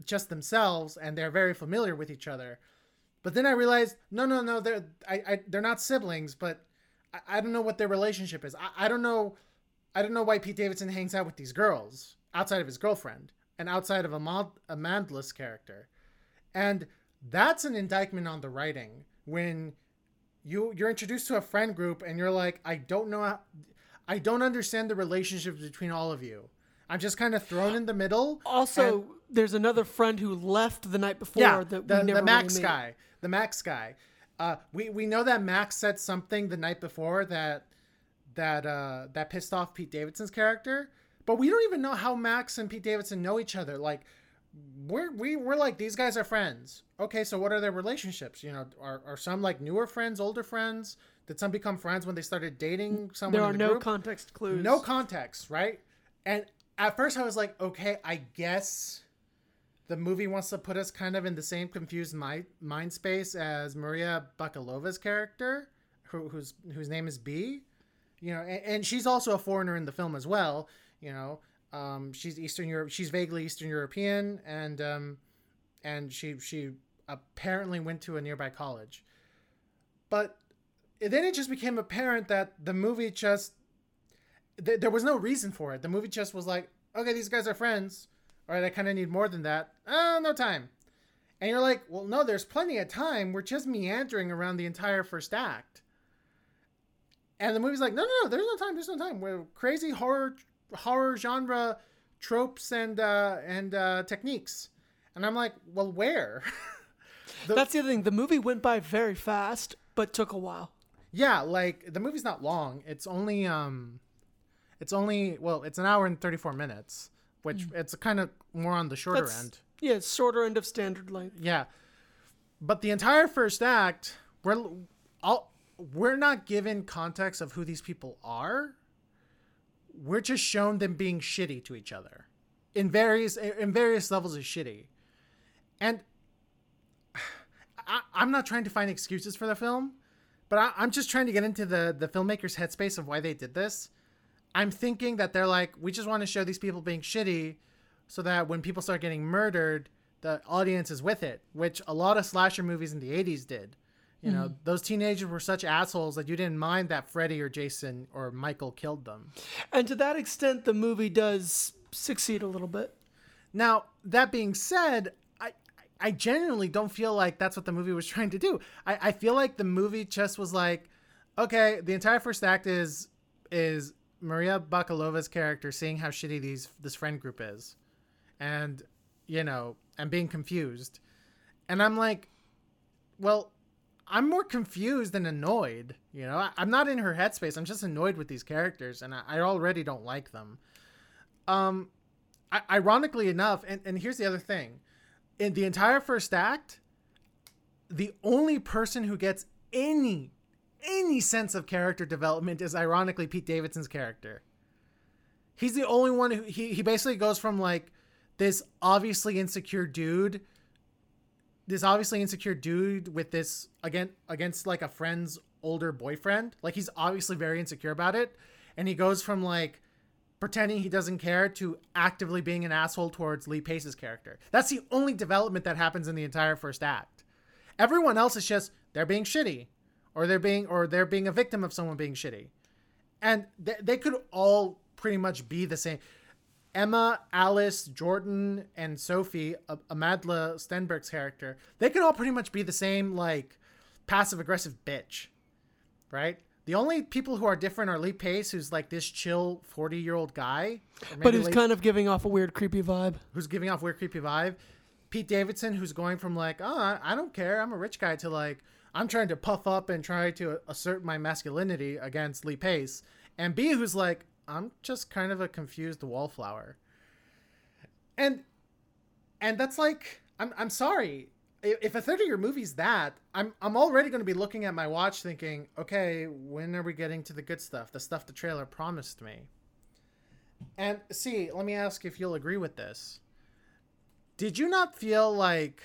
just themselves and they're very familiar with each other. But then I realized, no, no, no, they're I, I they're not siblings, but I, I don't know what their relationship is. I, I don't know, I don't know why Pete Davidson hangs out with these girls outside of his girlfriend and outside of Amand- Amanda's character, and that's an indictment on the writing when you you're introduced to a friend group and you're like, I don't know, how, I don't understand the relationships between all of you. I'm just kind of thrown in the middle. Also, and- there's another friend who left the night before yeah, that the, never the Max really guy, the Max guy. Uh, we we know that Max said something the night before that that uh, that pissed off Pete Davidson's character, but we don't even know how Max and Pete Davidson know each other. Like we're we, we're like these guys are friends. Okay, so what are their relationships? You know, are, are some like newer friends, older friends? Did some become friends when they started dating someone? There are the no group? context clues. No context, right? And at first I was like, okay, I guess the movie wants to put us kind of in the same confused mind, mind space as Maria Bakalova's character, who, whose whose name is B. You know, and, and she's also a foreigner in the film as well. You know, um, she's Eastern Europe. She's vaguely Eastern European, and um, and she she apparently went to a nearby college. But then it just became apparent that the movie just th- there was no reason for it. The movie just was like, okay, these guys are friends. All right, I kind of need more than that. Oh, no time. And you're like, well, no, there's plenty of time. We're just meandering around the entire first act. And the movie's like, no, no, no, there's no time. There's no time. We're crazy horror, horror genre tropes and uh, and uh, techniques. And I'm like, well, where? *laughs* That's the other thing. The movie went by very fast, but took a while. Yeah, like the movie's not long. It's only um it's only well, it's an hour and 34 minutes, which it's kind of more on the shorter That's- end. Yeah, shorter end of standard length. Yeah. But the entire first act, we're all we're not given context of who these people are. We're just shown them being shitty to each other in various in various levels of shitty. And *sighs* I, I'm not trying to find excuses for the film, but I, I'm just trying to get into the the filmmaker's headspace of why they did this. I'm thinking that they're like, we just want to show these people being shitty, so that when people start getting murdered, the audience is with it, which a lot of slasher movies in the 80s did. You know, Mhm. those teenagers were such assholes that you didn't mind that Freddy or Jason or Michael killed them. And to that extent, the movie does succeed a little bit. Now, that being said, I I genuinely don't feel like that's what the movie was *laughs* trying to do. I, I feel like the movie just was like, okay, the entire first act is is Maria Bakalova's character seeing how shitty these this friend group is. And, you know, and being confused. And I'm like, well, I'm more confused than annoyed. You know, I, I'm not in her headspace. I'm just annoyed with these characters, and I, I already don't like them. Um, I, ironically enough, and, and here's the other thing: in the entire first act, the only person who gets any any sense of character development is ironically Pete Davidson's character. He's the only one who he, he basically goes from like this obviously insecure dude this obviously insecure dude with this again against like a friend's older boyfriend. Like he's obviously very insecure about it. And he goes from like pretending he doesn't care to actively being an asshole towards Lee Pace's character. That's the only development that happens in the entire first act. Everyone else is just they're being shitty or they're being or they're being a victim of someone being shitty. And they, they could all pretty much be the same. Emma, Alice, Jordan, and Sophie, uh, Amandla Stenberg's character, they could all pretty much be the same, like, passive aggressive bitch, right? The only people who are different are Lee Pace, who's like this chill forty year old guy, But who's late- kind of giving off a weird, creepy vibe. who's giving off weird creepy vibe. Pete Davidson, who's going from like, oh, I don't care, I'm a rich guy, to like, I'm trying to puff up and try to assert my masculinity against Lee Pace. And B, who's like, I'm just kind of a confused wallflower. And and that's like, I'm I'm sorry. If a third of your movie's that, I'm I'm already going to be looking at my watch thinking, okay, when are we getting to the good stuff? The stuff the trailer promised me. And see, let me ask if you'll agree with this. Did you not feel like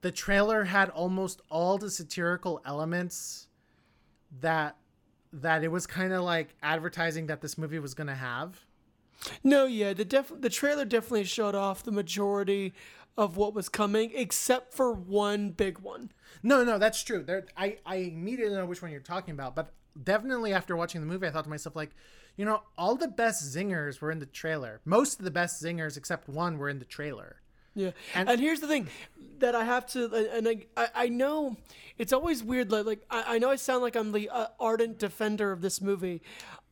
the trailer had almost all the satirical elements that that it was kind of like advertising that this movie was going to have? No, yeah, the def- the trailer definitely showed off the majority of what was coming, except for one big one. No, no, that's true. There, I, I immediately know which one you're talking about, but definitely after watching the movie, I thought to myself, like, you know, all the best zingers were in the trailer. Most of the best zingers, except one, were in the trailer. Yeah, and, here's the thing that I have to, and I, I, know it's always weird. Like, like I, I know I sound like I'm the uh, ardent defender of this movie.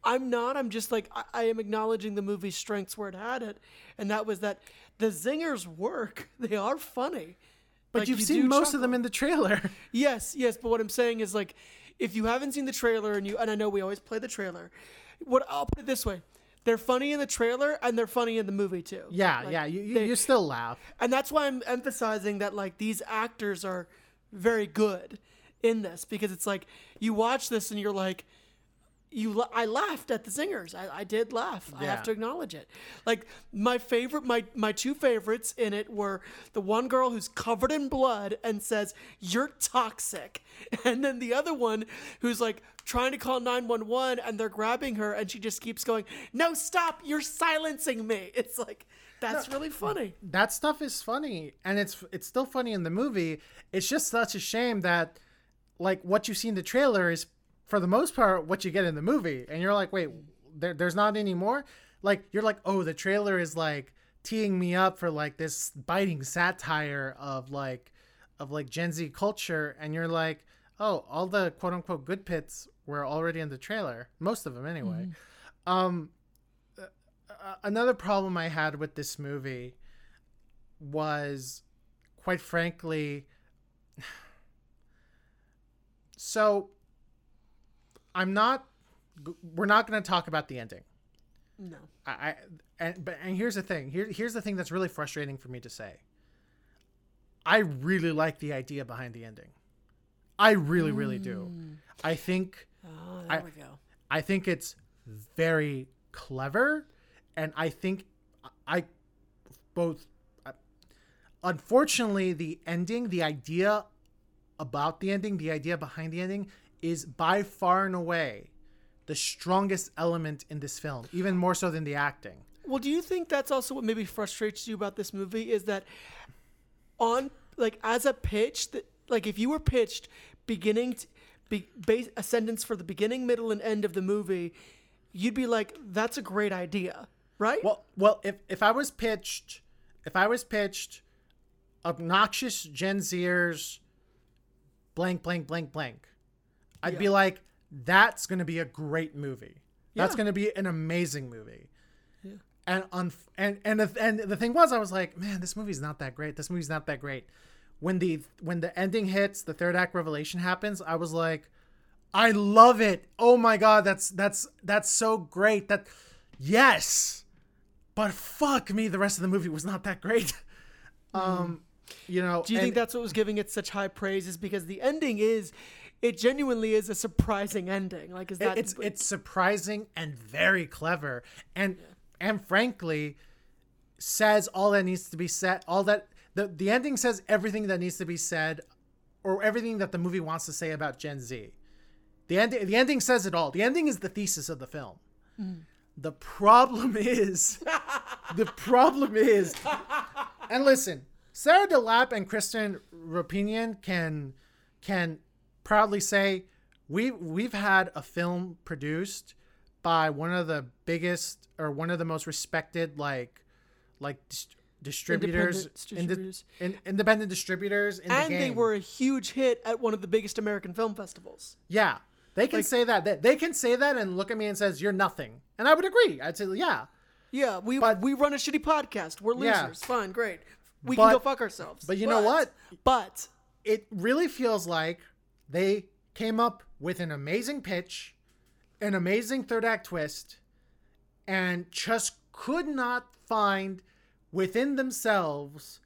I'm not. I'm just like I, I am acknowledging the movie's strengths where it had it, and that was that the zingers work. *laughs* They are funny. But Like, you've you seen most of them in the trailer. *laughs* Yes, yes, but what I'm saying is like if you haven't seen the trailer and you and I know we always play the trailer, what I'll put it this way. They're funny in the trailer and they're funny in the movie too. Yeah, Like, yeah, you, you, they- you still laugh. and that's why I'm emphasizing that like these actors are very good in this because it's like you watch this and you're like you I laughed at the singers. I, I did laugh. I have to acknowledge it. Like my favorite my my two favorites in it were the one girl who's covered in blood and says you're toxic *laughs* and then the other one who's like trying to call 911 and they're grabbing her and she just keeps going no stop you're silencing me. *laughs* It's like that's really funny. that stuff is funny and it's it's still funny in the movie it's just such a shame that like what you see in the trailer is for the most part what you get in the movie and you're like wait there, there's not any more? Like you're like oh the trailer is like teeing me up for like this biting satire of like of like gen z culture and you're like oh all the quote unquote good pits were already in the trailer most of them anyway. Um uh, another problem I had with this movie was, quite frankly, *sighs* so I'm not. We're not going to talk about the ending. No. I, I and but and here's the thing. Here here's the thing that's really frustrating for me to say. I really like the idea behind the ending. I really, really do. Mm. I think. Oh, I, there we go. I think it's very clever, and I think I both. Unfortunately, the ending, the idea about the ending, the idea behind the ending, is by far and away the strongest element in this film, even more so than the acting. Well, do you think that's also what maybe frustrates you about this movie is that on like as a pitch that like if you were pitched beginning to be base a sentence for the beginning, middle, and end of the movie, you'd be like, "That's a great idea," right? Well, well, if if I was pitched, if I was pitched, obnoxious Gen Zers, blank, blank, blank, blank, I'd be like, that's gonna be a great movie. That's gonna be an amazing movie. And on and and the, and the thing was, I was like, man, this movie's not that great. This movie's not that great. When the when the ending hits, the third act revelation happens. I was like, I love it. Oh my god, that's that's that's so great. That yes, but fuck me, the rest of the movie was not that great. *laughs* um, you know, do you think that's what was giving it such high praise? Is because the ending is, it genuinely is a surprising ending. Like, is that it's it's surprising and very clever and and frankly says all that needs to be said all that the the ending says everything that needs to be said or everything that the movie wants to say about Gen Z. The ending the ending says it all. The ending is the thesis of the film. Mm-hmm. The problem is *laughs* the problem is and listen, Sarah DeLappe and Kristen Roupenian can can proudly say we we've had a film produced by one of the biggest or one of the most respected like like dis- distributors, Independent inde- distributors. in, independent distributors in the and game. they were a huge hit at one of the biggest American film festivals. Yeah. They can Like- say that. They, they can say that and look at me and says you're nothing, and I would agree. I'd say yeah. Yeah, we But- we run a shitty podcast. We're Yeah. losers. Fine, great. We But- can go fuck ourselves. but you know what? But It really feels like they came up with an amazing pitch, an amazing third act twist, and just could not find within themselves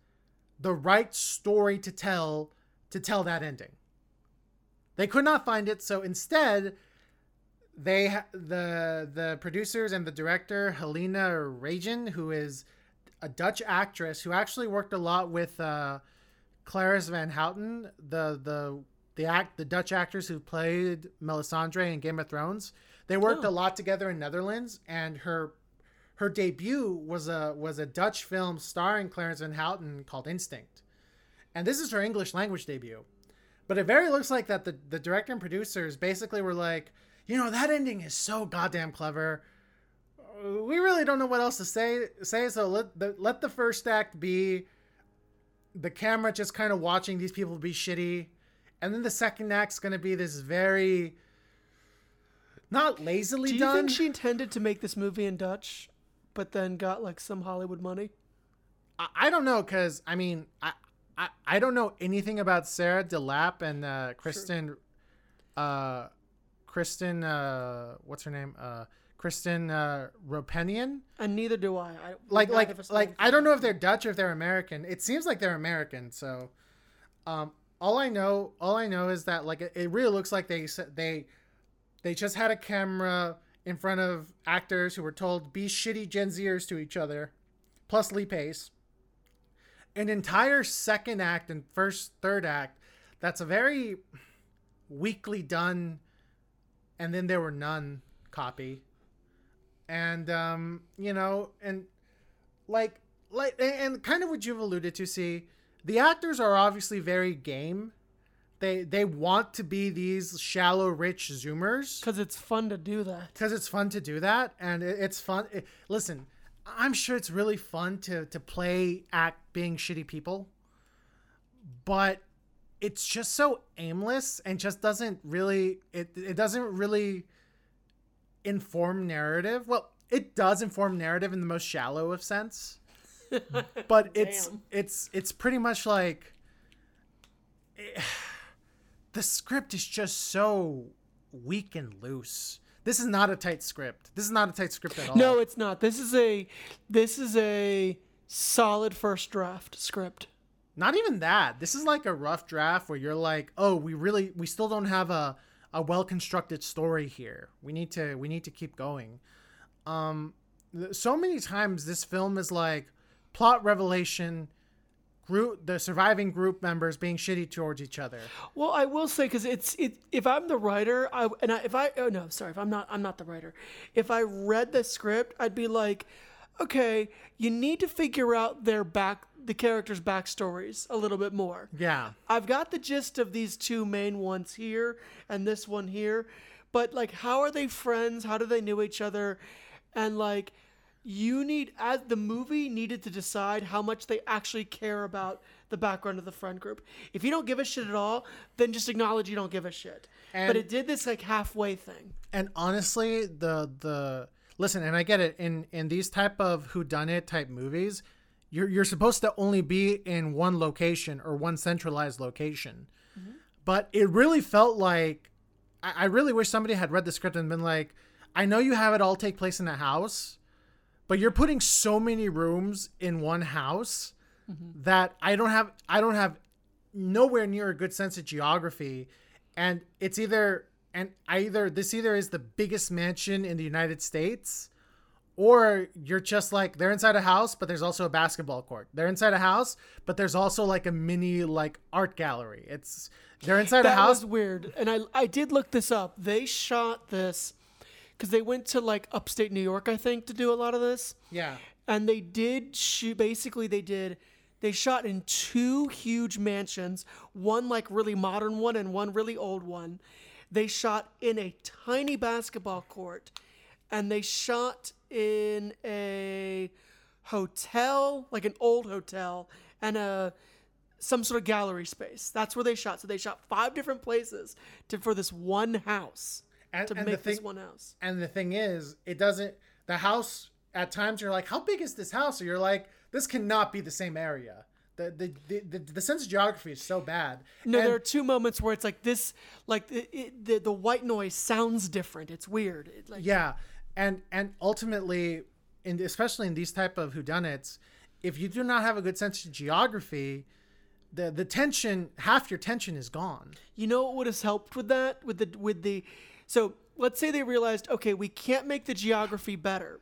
the right story to tell to tell that ending. They could not find it, so instead they the the producers and the director Halina Reijn, who is a Dutch actress who actually worked a lot with uh, Carice Van Houten, the the the act the Dutch actors who played Melisandre in Game of Thrones. They worked a oh. lot together in Netherlands, and her her debut was a was a Dutch film starring Carice Van Houten called Instinct, and this is her English language debut. But it very looks like that the the director and producers basically were like, you know, that ending is so goddamn clever. We really don't know what else to say. Say so. Let the let the first act be the camera just kind of watching these people be shitty, and then the second act's gonna be this very not lazily do you done. think she intended to make this movie in Dutch, but then got like some Hollywood money? I, I don't know because I mean I, I I don't know anything about Sarah DeLappe and uh, Kristen, uh, Kristen uh, what's her name uh, Kristen uh, Roupenian. And neither do I. I Like like like I don't know if they're Dutch or if they're American. It seems like they're American. So, um, all I know all I know is that like it, really looks like they they they just had a camera in front of actors who were told be shitty Gen Zers to each other, plus Lee Pace. An entire second act and first third act that's a very weakly done, and then there were none copy, and um you know and like like and kind of what you've alluded to see the actors are obviously very game. They they want to be these shallow rich zoomers. Because it's fun to do that. because it's fun to do that and it, it's fun it- listen i'm sure it's really fun to to play act being shitty people but it's just so aimless and just doesn't really it, it doesn't really inform narrative. Well it does inform narrative in the most shallow of sense *laughs* but it's it's it's pretty much like eh, *sighs* the script is just so weak and loose. This is not a tight script. This is not a tight script at all. No, it's not. This is a this is a solid first draft script. not even that. This is like a rough draft where you're like, "Oh, we really we still don't have a a well-constructed story here. We need to we need to keep going." Um th- so many times this film is like plot revelation group the surviving group members being shitty towards each other. Well, I will say because it's it. If I'm the writer, I and I, if I oh no, sorry, if I'm not, I'm not the writer. If I read the script, I'd be like, okay, you need to figure out their back, the characters' backstories a little bit more. Yeah. I've got the gist of these two main ones here and this one here, but like, how are they friends? How do they know each other? And like, you need as the movie needed to decide how much they actually care about the background of the friend group. If you don't give a shit at all, then just acknowledge you don't give a shit. but it did this like halfway thing. and honestly the the listen and i get it in in these type of who done it type movies you're you're supposed to only be in one location or one centralized location mm-hmm. but it really felt like I, I really wish somebody had read the script and been like i know you have it all take place in a house but you're putting so many rooms in one house mm-hmm. that i don't have i don't have nowhere near a good sense of geography. And it's either and either this either is the biggest mansion in the united states or you're just like they're inside a house but there's also a basketball court. They're inside a house but there's also like a mini like art gallery. It's they're inside a that house. was weird. And I I did look this up. They shot this because they went to like upstate New York, I think, to do a lot of this. yeah and they did shoot basically they did they shot in two huge mansions one like really modern one and one really old one they shot in a tiny basketball court and they shot in a hotel like an old hotel and a some sort of gallery space. That's where they shot. So they shot five different places to for this one house And- to and the make this thing- one house. And the thing is, it doesn't. The house at times you're like, how big is this house? Or you're like, this cannot be the same area. The the the, the, the sense of geography is so bad. No, And- there are two moments where it's like this, like it, it, the the white noise sounds different. It's weird. It, like, yeah and and ultimately in especially in these type of whodunits if you do not have a good sense of geography the the tension half your tension is gone You know what would have helped with that? With the with the so let's say they realized, okay, we can't make the geography better.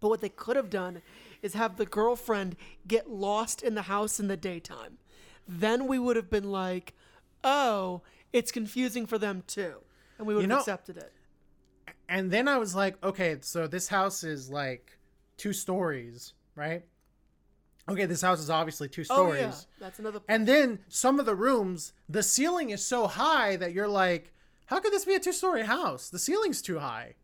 But what they could have done is have the girlfriend get lost in the house in the daytime. Then we would have been like, oh, it's confusing for them too. And we would You have know- accepted it. and then i was like okay so this house is like two stories right okay this house is obviously two stories Oh, yeah, that's another. and then some of the rooms the ceiling is so high that you're like how could this be a two-story house? The ceiling's too high.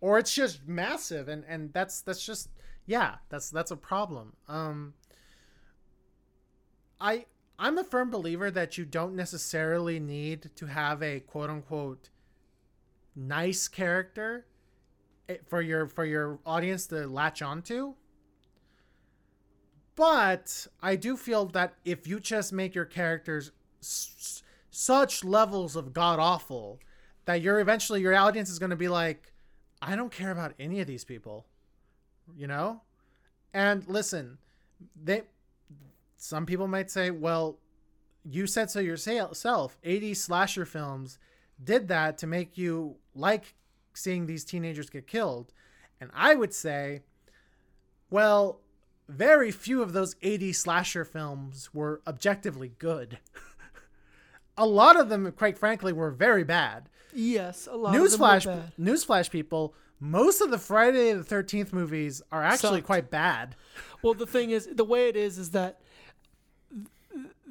Or it's just massive and and that's that's just yeah that's that's a problem. Um i i'm a firm believer that you don't necessarily need to have a quote unquote nice character eh, for your for your audience to latch onto. But I do feel that if you just make your characters s- such levels of god awful that you're eventually your audience is going to be like, I don't care about any of these people, you know. And listen, they some people might say, well, you said so yourself. 80 slasher films did that to make you like seeing these teenagers get killed. And I would say, well, very few of those 80 slasher films were objectively good. *laughs* a lot of them, quite frankly, were very bad. Yes, a lot of them Newsflash, newsflash, people. Most of the Friday the Thirteenth movies are actually Sucked. quite bad. Well, the thing is, the way it is, is that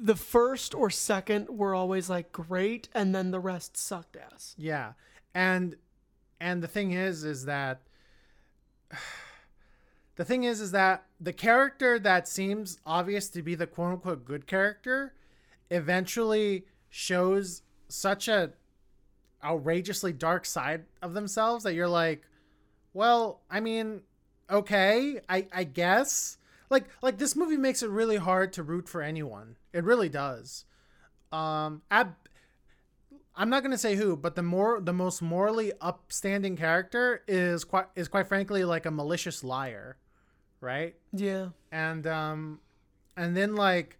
the first or second were always like great, and then the rest sucked ass. Yeah, and and the thing is, is that *sighs* the thing is, is that the character that seems obvious to be the quote unquote good character eventually shows such a outrageously dark side of themselves that you're like, well, I mean, okay, I I guess. Like like this movie makes it really hard to root for anyone. It really does. Um ab- I'm not gonna say who, but the more the most morally upstanding character is quite is quite frankly like a malicious liar, right? Yeah, And um, and then like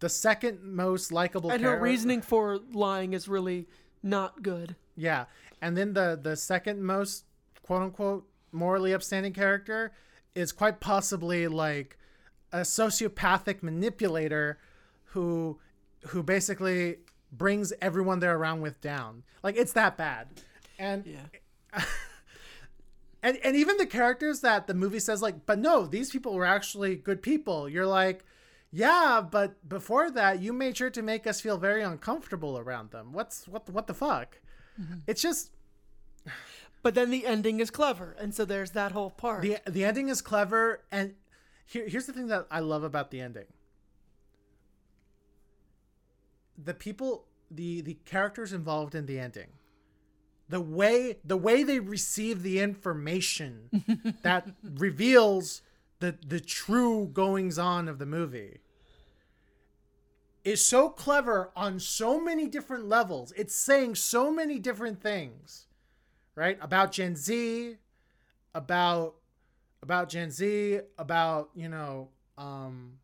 the second most likable and her reasoning for lying is really not good. yeah, and then the the second most quote unquote morally upstanding character is quite possibly like a sociopathic manipulator who who basically brings everyone they're around with down. Like it's that bad. And Yeah. *laughs* and and even the characters that the movie says like, but no, these people were actually good people. You're like, yeah, but before that, you made sure to make us feel very uncomfortable around them. What's what what the fuck? Mm-hmm. It's just But then the ending is clever, and so there's that whole part. the the ending is clever, and here here's the thing that I love about the ending. The people, the the characters involved in the ending, the way the way they receive the information *laughs* that reveals the the true goings on of the movie is so clever on so many different levels. It's saying so many different things, right? About Gen Z, about about Gen Z, about, you know, um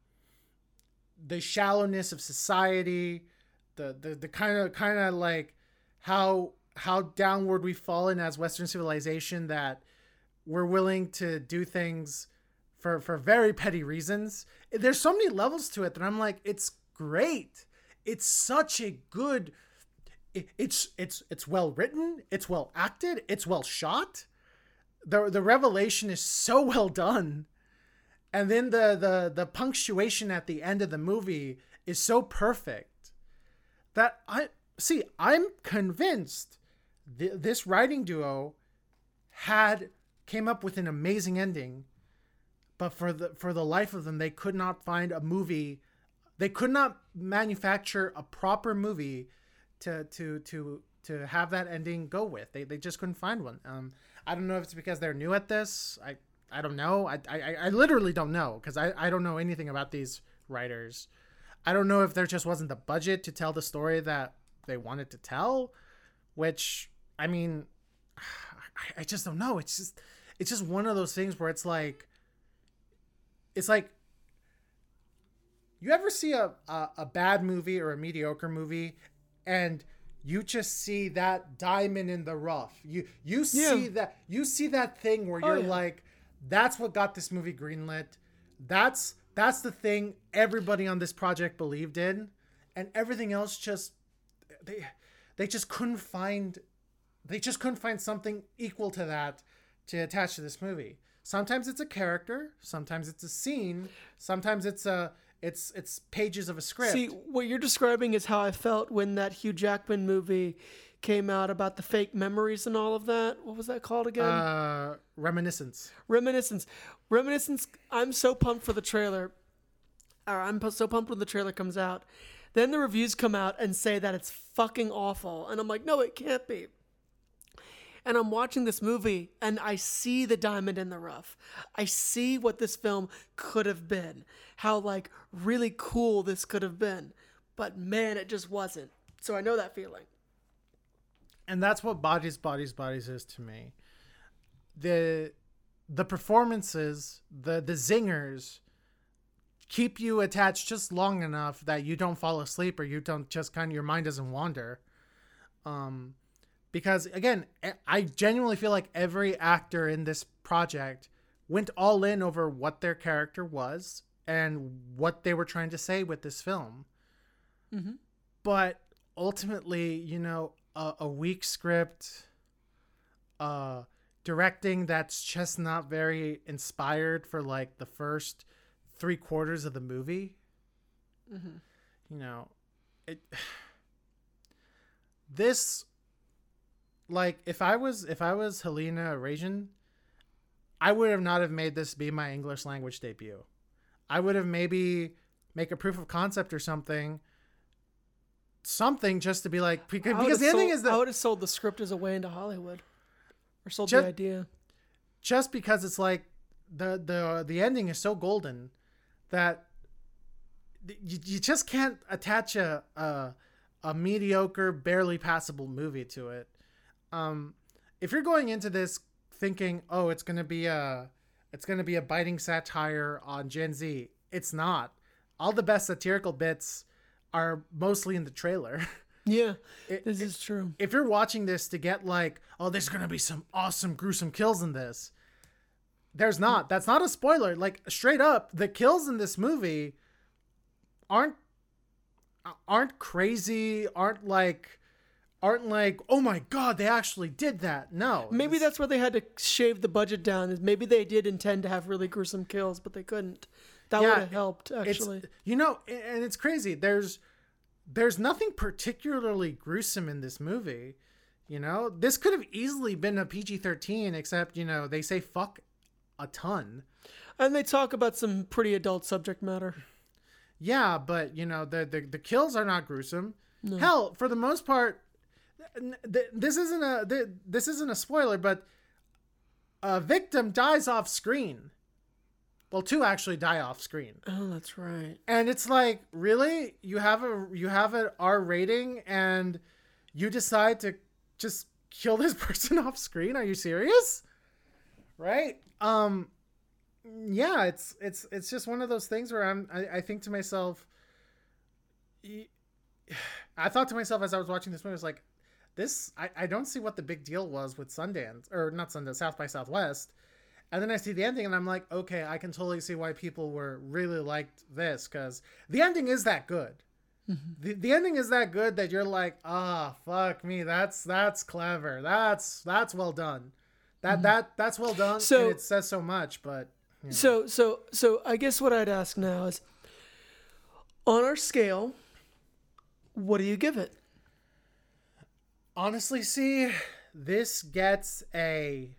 the shallowness of society, the the the kind of kind of like how how downward we've fallen as western civilization that we're willing to do things for for very petty reasons. There's so many levels to it that I'm like it's great. It's such a good it, it's it's it's well written, it's well acted, it's well shot. The the revelation is so *laughs* well done. And then the the the punctuation at the end of the movie is so perfect that I see I'm convinced th- this writing duo had came up with an amazing ending but for the for the life of them they could not find a movie they could not manufacture a proper movie to to to to have that ending go with. They they just couldn't find one. Um, I don't know if it's because they're new at this. I I don't know. I I, I literally don't know because I I don't know anything about these writers. I don't know if there just wasn't the budget to tell the story that they wanted to tell, which I mean, *sighs* I, I just don't know. It's just it's just one of those things where it's like it's like you ever see a, a, a bad movie or a mediocre movie and you just see that diamond in the rough you you see Yeah. that you see that thing where Oh, you're yeah. like that's what got this movie greenlit that's that's the thing everybody on this project believed in and everything else just they they just couldn't find they just couldn't find something equal to that to attach to this movie. Sometimes it's a character, sometimes it's a scene, sometimes it's a it's it's pages of a script. See, what you're describing is how I felt when that Hugh Jackman movie came out about the fake memories and all of that. What was that called again? uh reminiscence. Reminiscence. Reminiscence. I'm so pumped for the trailer. Or I'm so pumped when the trailer comes out. Then the reviews come out and say that it's fucking awful. And I'm like, no, it can't be. And I'm watching this movie and I see the diamond in the rough. I see what this film could have been. How, like, really cool this could have been. But man, it just wasn't. So I know that feeling. and that's what bodies bodies bodies is to me the the performances the the zingers keep you attached just long enough that you don't fall asleep or you don't just kind of your mind doesn't wander um because again I genuinely feel like every actor in this project went all in over what their character was and what they were trying to say with this film Mhm. but ultimately you know a, a weak script uh directing that's just not very inspired for like the first three quarters of the movie Mhm. you know it *sighs* this like if i was if i was Halina Reijn, i would have not have made this be my english language debut i would have maybe make a proof of concept or something something just to be like because, because the ending sold- is that I would have sold the script as a way into Hollywood. Or sold Ju- the idea. just because it's like the the the ending is so golden that you, you just can't attach a, a a mediocre barely passable movie to it um if you're going into this thinking oh it's going to be a it's to be a biting satire on gen z it's not all the best satirical bits are mostly in the trailer *laughs* Yeah, It- this is true. if you're watching this to get like, oh, there's gonna be some awesome gruesome kills in this, there's not. That's not a spoiler. Like straight up, the kills in this movie aren't aren't crazy. Aren't like aren't like, oh my god, they actually did that. No, Maybe that's where they had to shave the budget down. Is maybe they did intend to have really gruesome kills, but they couldn't. That Yeah, would have helped actually. you know, and it's crazy. There's there's nothing particularly gruesome in this movie. You know, this could have easily been a PG-13, except you know they say fuck a ton. And they talk about some pretty adult subject matter. Yeah, but you know the the, the kills are not gruesome. Hell, for the most part, this isn't a this isn't a spoiler, but a victim dies off screen. Well, two actually die off screen, Oh, that's right. and it's like, really, you have a you have an R rating, and you decide to just kill this *laughs* person off screen? Are you serious? Right? Um, yeah, it's it's it's just one of those things where I'm I, I think to myself *sighs* I thought to myself as I was watching this movie, I was like, this I, I don't see what the big deal was with Sundance or not Sundance, South by Southwest. And then I see the ending and I'm like, okay, I can totally see why people were really liked this because the ending is that good. The, the ending is that good that you're like, ah, fuck me, that's that's clever. That's that's well done. That that that's well done. So- and it says so much, but you know. So so so I guess what I'd ask now is on our scale, what do you give it? Honestly see this gets a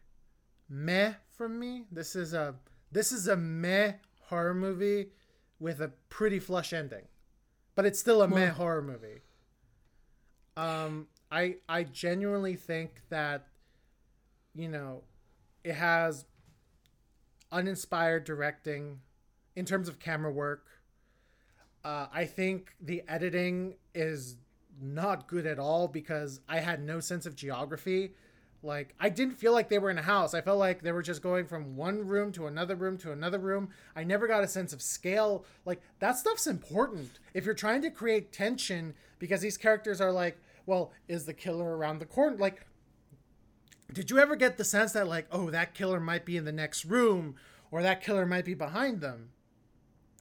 meh from me this is a this is a meh horror movie with a pretty flush ending but it's still a meh horror movie. Um, I I genuinely think that, you know, it has uninspired directing in terms of camera work. Uh, I think the editing is not good at all because I had no sense of geography. Like I didn't feel like they were in a house. I felt like they were just going from one room to another room to another room. I never got a sense of scale. Like that stuff's important if you're trying to create tension because these characters are like, well, is the killer around the corner? Like did you ever get the sense that like, oh, that killer might be in the next room or that killer might be behind them?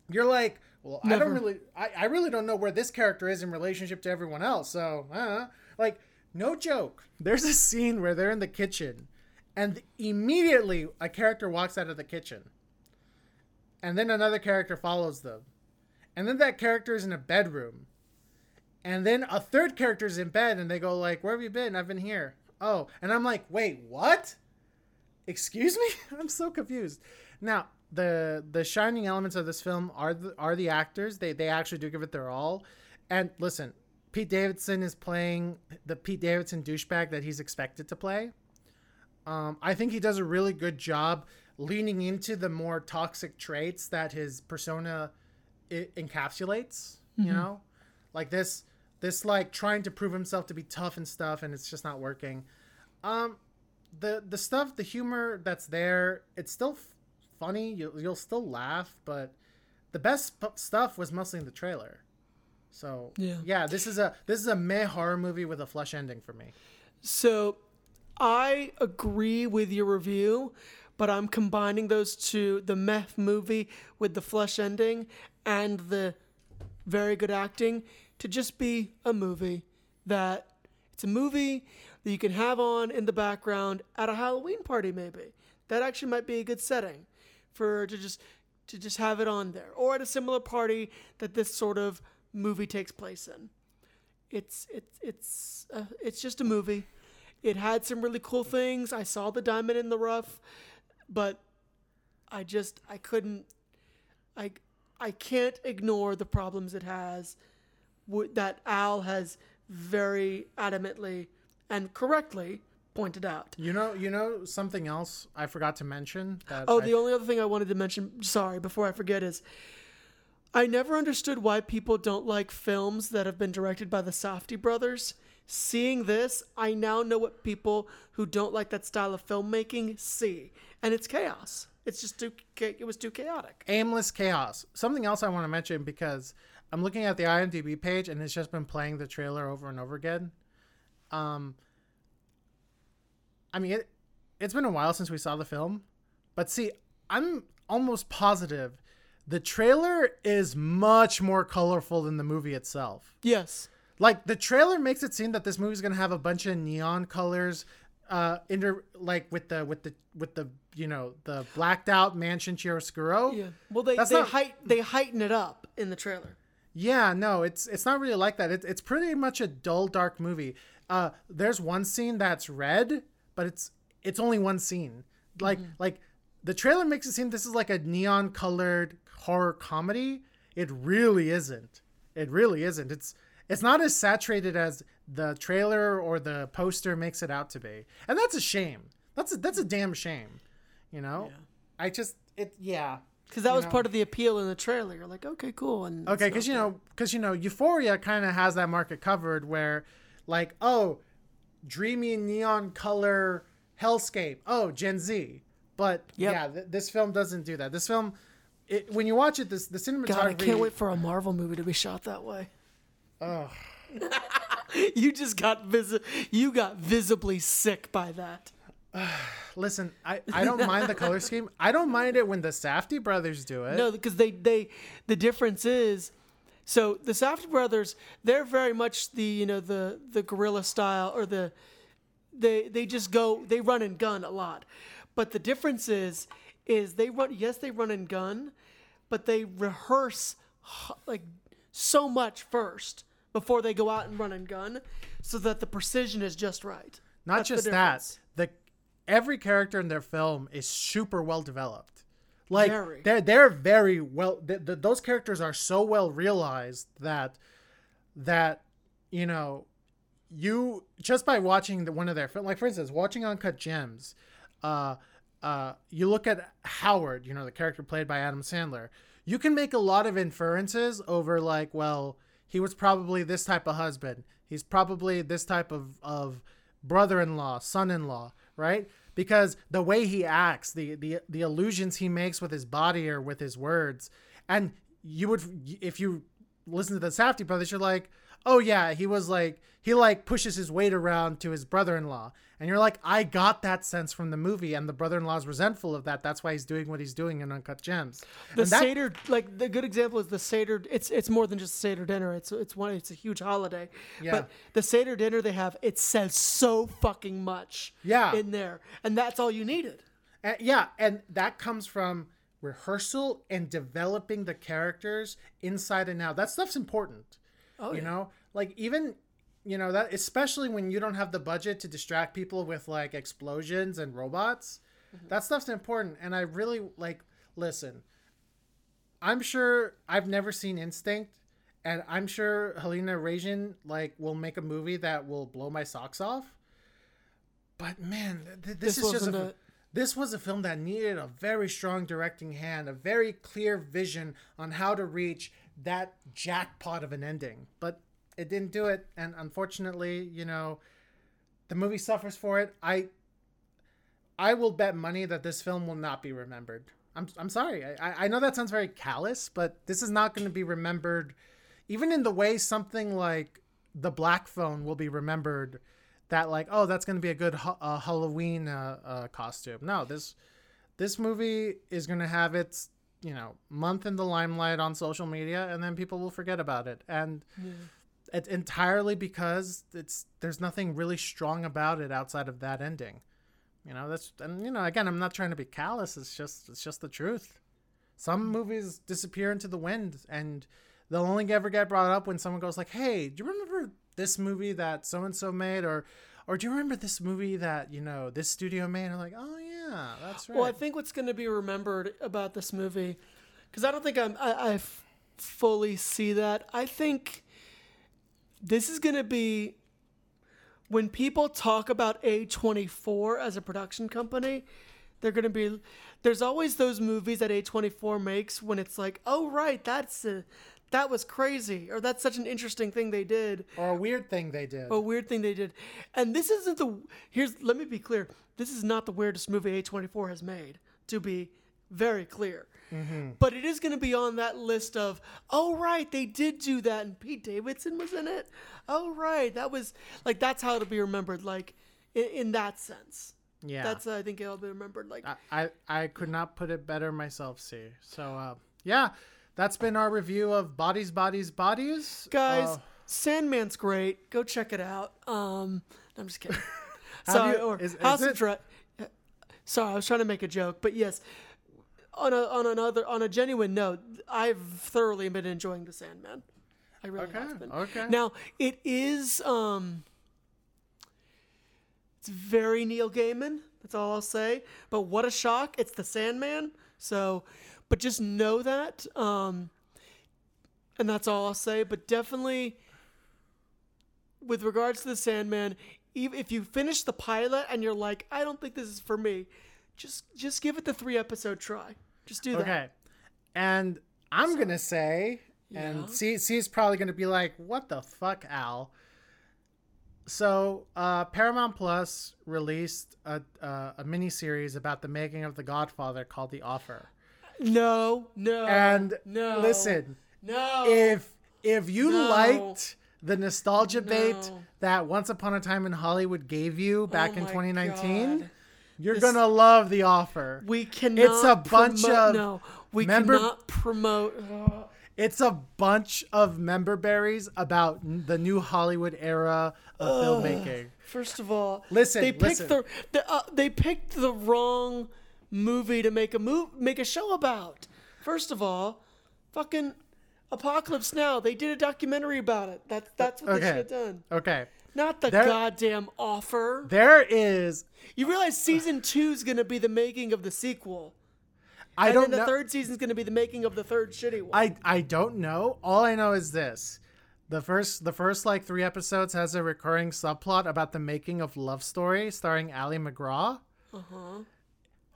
You're like, well, I don't really, I, I really don't know where this character is in relationship to everyone else. So, uh, like, no joke. There's a scene where they're in the kitchen, and immediately a character walks out of the kitchen, and then another character follows them, and then that character is in a bedroom, and then a third character is in bed, and they go like, "Where have you been? I've been here." Oh, and I'm like, "Wait, what?" Excuse me? *laughs* I'm so confused. Now, the the shining elements of this film are the, are the actors. They they actually do give it their all. And listen, Pete Davidson is playing the Pete Davidson douchebag that he's expected to play. Um, I think he does a really good job leaning into the more toxic traits that his persona I- encapsulates. You Mhm. know, like this this like trying to prove himself to be tough and stuff, and it's just not working. Um, the the stuff, the humor that's there, it's still funny. You'll you'll still laugh, but the best p- stuff was mostly in the trailer. So Yeah. yeah, this is a this is a meh horror movie with a flush ending for me. So I agree with your review, but I'm combining those two the meth movie with the flush ending and the very good acting to just be a movie that it's a movie that you can have on in the background at a Halloween party maybe. That actually might be a good setting for to just to just have it on there or at a similar party that this sort of movie takes place in it's it's it's uh, it's just a movie. It had some really cool things. I saw the diamond in the rough, but I just I couldn't I I can't ignore the problems it has that Al has very adamantly and correctly pointed out. You know, you know something else I forgot to mention. That Oh, I- the only other thing I wanted to mention, sorry, before I forget, is I never understood why people don't like films that have been directed by the Safdie brothers. Seeing this, I now know what people who don't like that style of filmmaking see, and it's chaos. It's just too. It was too chaotic. aimless chaos. Something else I want to mention because I'm looking at the IMDb page and it's just been playing the trailer over and over again. Um, I mean, it, it's been a while since we saw the film, but see, I'm almost positive the trailer is much more colorful than the movie itself. Yes. Like the trailer makes it seem that this movie's gonna have a bunch of neon colors, uh, inter like with the with the with the you know the blacked out mansion chiaroscuro. Yeah. Well, they That's they not- height they heighten it up in the trailer. Yeah, no, it's it's not really like that. It's it's pretty much a dull, dark movie. Uh, there's one scene that's red, but it's it's only one scene. Like mm-hmm. like the trailer makes it seem this is like a neon colored horror comedy. It really isn't. It really isn't. It's it's not as saturated as the trailer or the poster makes it out to be, and that's a shame. That's a, that's a damn shame. You know, Yeah. I just it yeah. Because that You was know? part of the appeal in the trailer. You're like, okay, cool. And Okay, because you know, because you know, Euphoria kind of has that market covered, where, like, oh, dreamy neon color hellscape. Oh, Gen Z. But Yep. yeah, th- this film doesn't do that. This film, it, when you watch it, this the cinematography. God, I can't wait for a Marvel movie to be shot that way. Ugh. *laughs* you just got visi- you got visibly sick by that. *sighs* Listen, I, I don't mind the color scheme. I don't mind it when the Safdie brothers do it. No, because they they the difference is so the Safdie brothers they're very much the you know the the guerrilla style or the they they just go they run and gun a lot, but the difference is is they run yes they run and gun, but they rehearse like so much first before they go out and run and gun, so that the precision is just right. Not That's just difference. that, the every character in their film is super well developed. Like Very. they're they're very well. Th- th- those characters are so well realized that that you know you just by watching the, one of their film, like for instance, watching Uncut Gems, uh, uh, you look at Howard, you know, the character played by Adam Sandler. You can make a lot of inferences over like, well, he was probably this type of husband. He's probably this type of of brother-in-law, son-in-law, right? Because the way he acts, the the the illusions he makes with his body or with his words, and you would if you listen to the Safdie brothers, you're like, oh yeah, he was like he like pushes his weight around to his brother-in-law, and you're like, I got that sense from the movie, and the brother-in-law's resentful of that. That's why he's doing what he's doing in Uncut Gems. The And that- Seder, like the good example is the Seder. It's it's more than just Seder dinner. It's it's one. It's a huge holiday. Yeah. But the Seder dinner they have, it says so fucking much. Yeah. In there, and that's all you needed. And, yeah, and that comes from rehearsal and developing the characters inside and out. That stuff's important. Oh, you yeah. know, like even you know that especially when you don't have the budget to distract people with like explosions and robots. Mm-hmm. That stuff's important, and I really like listen. I'm sure I've never seen Instinct, and I'm sure Halina Reijn like will make a movie that will blow my socks off. But man, th- th- this, This is just a, a- this was a film that needed a very strong directing hand, a very clear vision on how to reach that jackpot of an ending. But it didn't do it, and unfortunately, you know, the movie suffers for it. I I will bet money that this film will not be remembered. I'm I'm sorry. I I- know that sounds very callous, but this is not going to be remembered, even in the way something like the Black Phone will be remembered. That like, oh, that's going to be a good uh, Halloween uh, uh, costume. No, this this movie is going to have its you know month in the limelight on social media, and then people will forget about it. And it's entirely because it's there's nothing really strong about it outside of that ending. You know, that's and you know, again, I'm not trying to be callous. It's just it's just the truth. Some movies disappear into the wind, and they'll only ever get brought up when someone goes like, "Hey, do you remember this movie that so and so made?" or or do you remember this movie that you know this studio made? And I'm like, "Oh yeah, that's right." Well, I think what's going to be remembered about this movie, because I don't think I'm, I, I f- fully see that. I think this is going to be when people talk about A24 as a production company, they're going to be. There's always those movies that A24 makes when it's like, oh right, that's a, that was crazy, or that's such an interesting thing they did, or a weird thing they did. a weird thing they did. And this isn't the here's let me be clear. This is not the weirdest movie A24 has made, to be very clear. But it is going to be on that list of, oh right, they did do that, and Pete Davidson was in it. Oh right, that was like that's how it'll be remembered, like in, in that sense. Yeah. that's I think it'll be remembered. Like I, I I could not put it better myself, see. So uh, yeah, that's been our review of Bodies, Bodies, Bodies. guys, Uh, Sandman's great. Go check it out. Um, I'm just kidding. *laughs* *laughs* Sorry, you- is- is House it- of Dra- Sorry, I was trying to make a joke, but yes, on a on another on a genuine note, I've thoroughly been enjoying the Sandman. I really Okay, have been. okay. Now it is um, it's very Neil Gaiman. That's all I'll say. But what a shock! It's the Sandman. So, but just know that. Um, and that's all I'll say. But definitely, with regards to the Sandman, even if you finish the pilot and you're like, I don't think this is for me, just just give it the three episode try. Just do that. Okay. And I'm gonna say, and Yeah? C C is probably gonna be like, "What the fuck, Al?" So, uh, Paramount Plus released a uh, a mini series about the making of The Godfather called The Offer. No, no, And no. listen, no. if if you No. liked the nostalgia bait that Once Upon a Time in Hollywood gave you back Oh in 2019, God. you're This- gonna love The Offer. we cannot. It's a bunch promote- of no. We member- cannot promote. uh, It's a bunch of member berries about n- the new Hollywood era of filmmaking. First of all, Listen, they picked listen. the, the uh, they picked the wrong movie to make a move make a show about. First of all, fucking Apocalypse Now. They did a documentary about it. That's that's what they should have done. Okay. Not the There- goddamn offer. There is You realize season two is gonna be the making of the sequel. I and don't then the know. third is going to be the making of the third shitty one. I I don't know. All I know is this. The first the first like 3 episodes has a recurring subplot about the making of Love Story starring Ali MacGraw. uh-huh.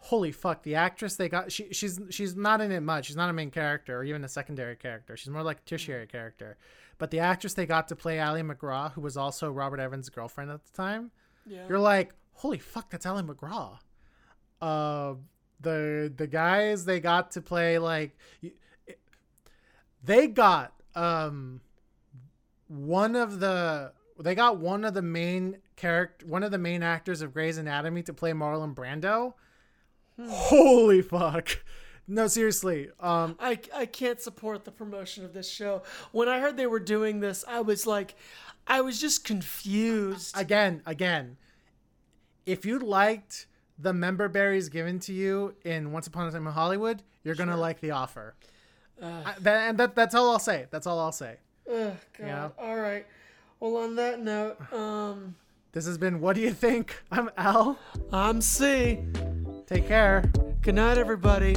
Holy fuck, the actress they got she she's she's not in it much. She's not a main character or even a secondary character. She's more like a tertiary character. But the actress they got to play Ali MacGraw, who was also Robert Evans' girlfriend at the time, Yeah. you're like, holy fuck, that's Ali MacGraw. Uh, the the guys they got to play like, they got um one of the they got one of the main character one of the main actors of Grey's Anatomy to play Marlon Brando. Holy fuck. No, seriously. Um, I, I can't support the promotion of this show. When I heard they were doing this, I was like, I was just confused. again, again, if you liked the member berries given to you in Once Upon a Time in Hollywood, you're gonna like The Offer. I- that, and that, that's all I'll say. That's all I'll say. Ugh, God. Yeah. All right. Well, on that note, um, This has been What Do You Think? I'm Al. I'm C. Take care. Good night, everybody.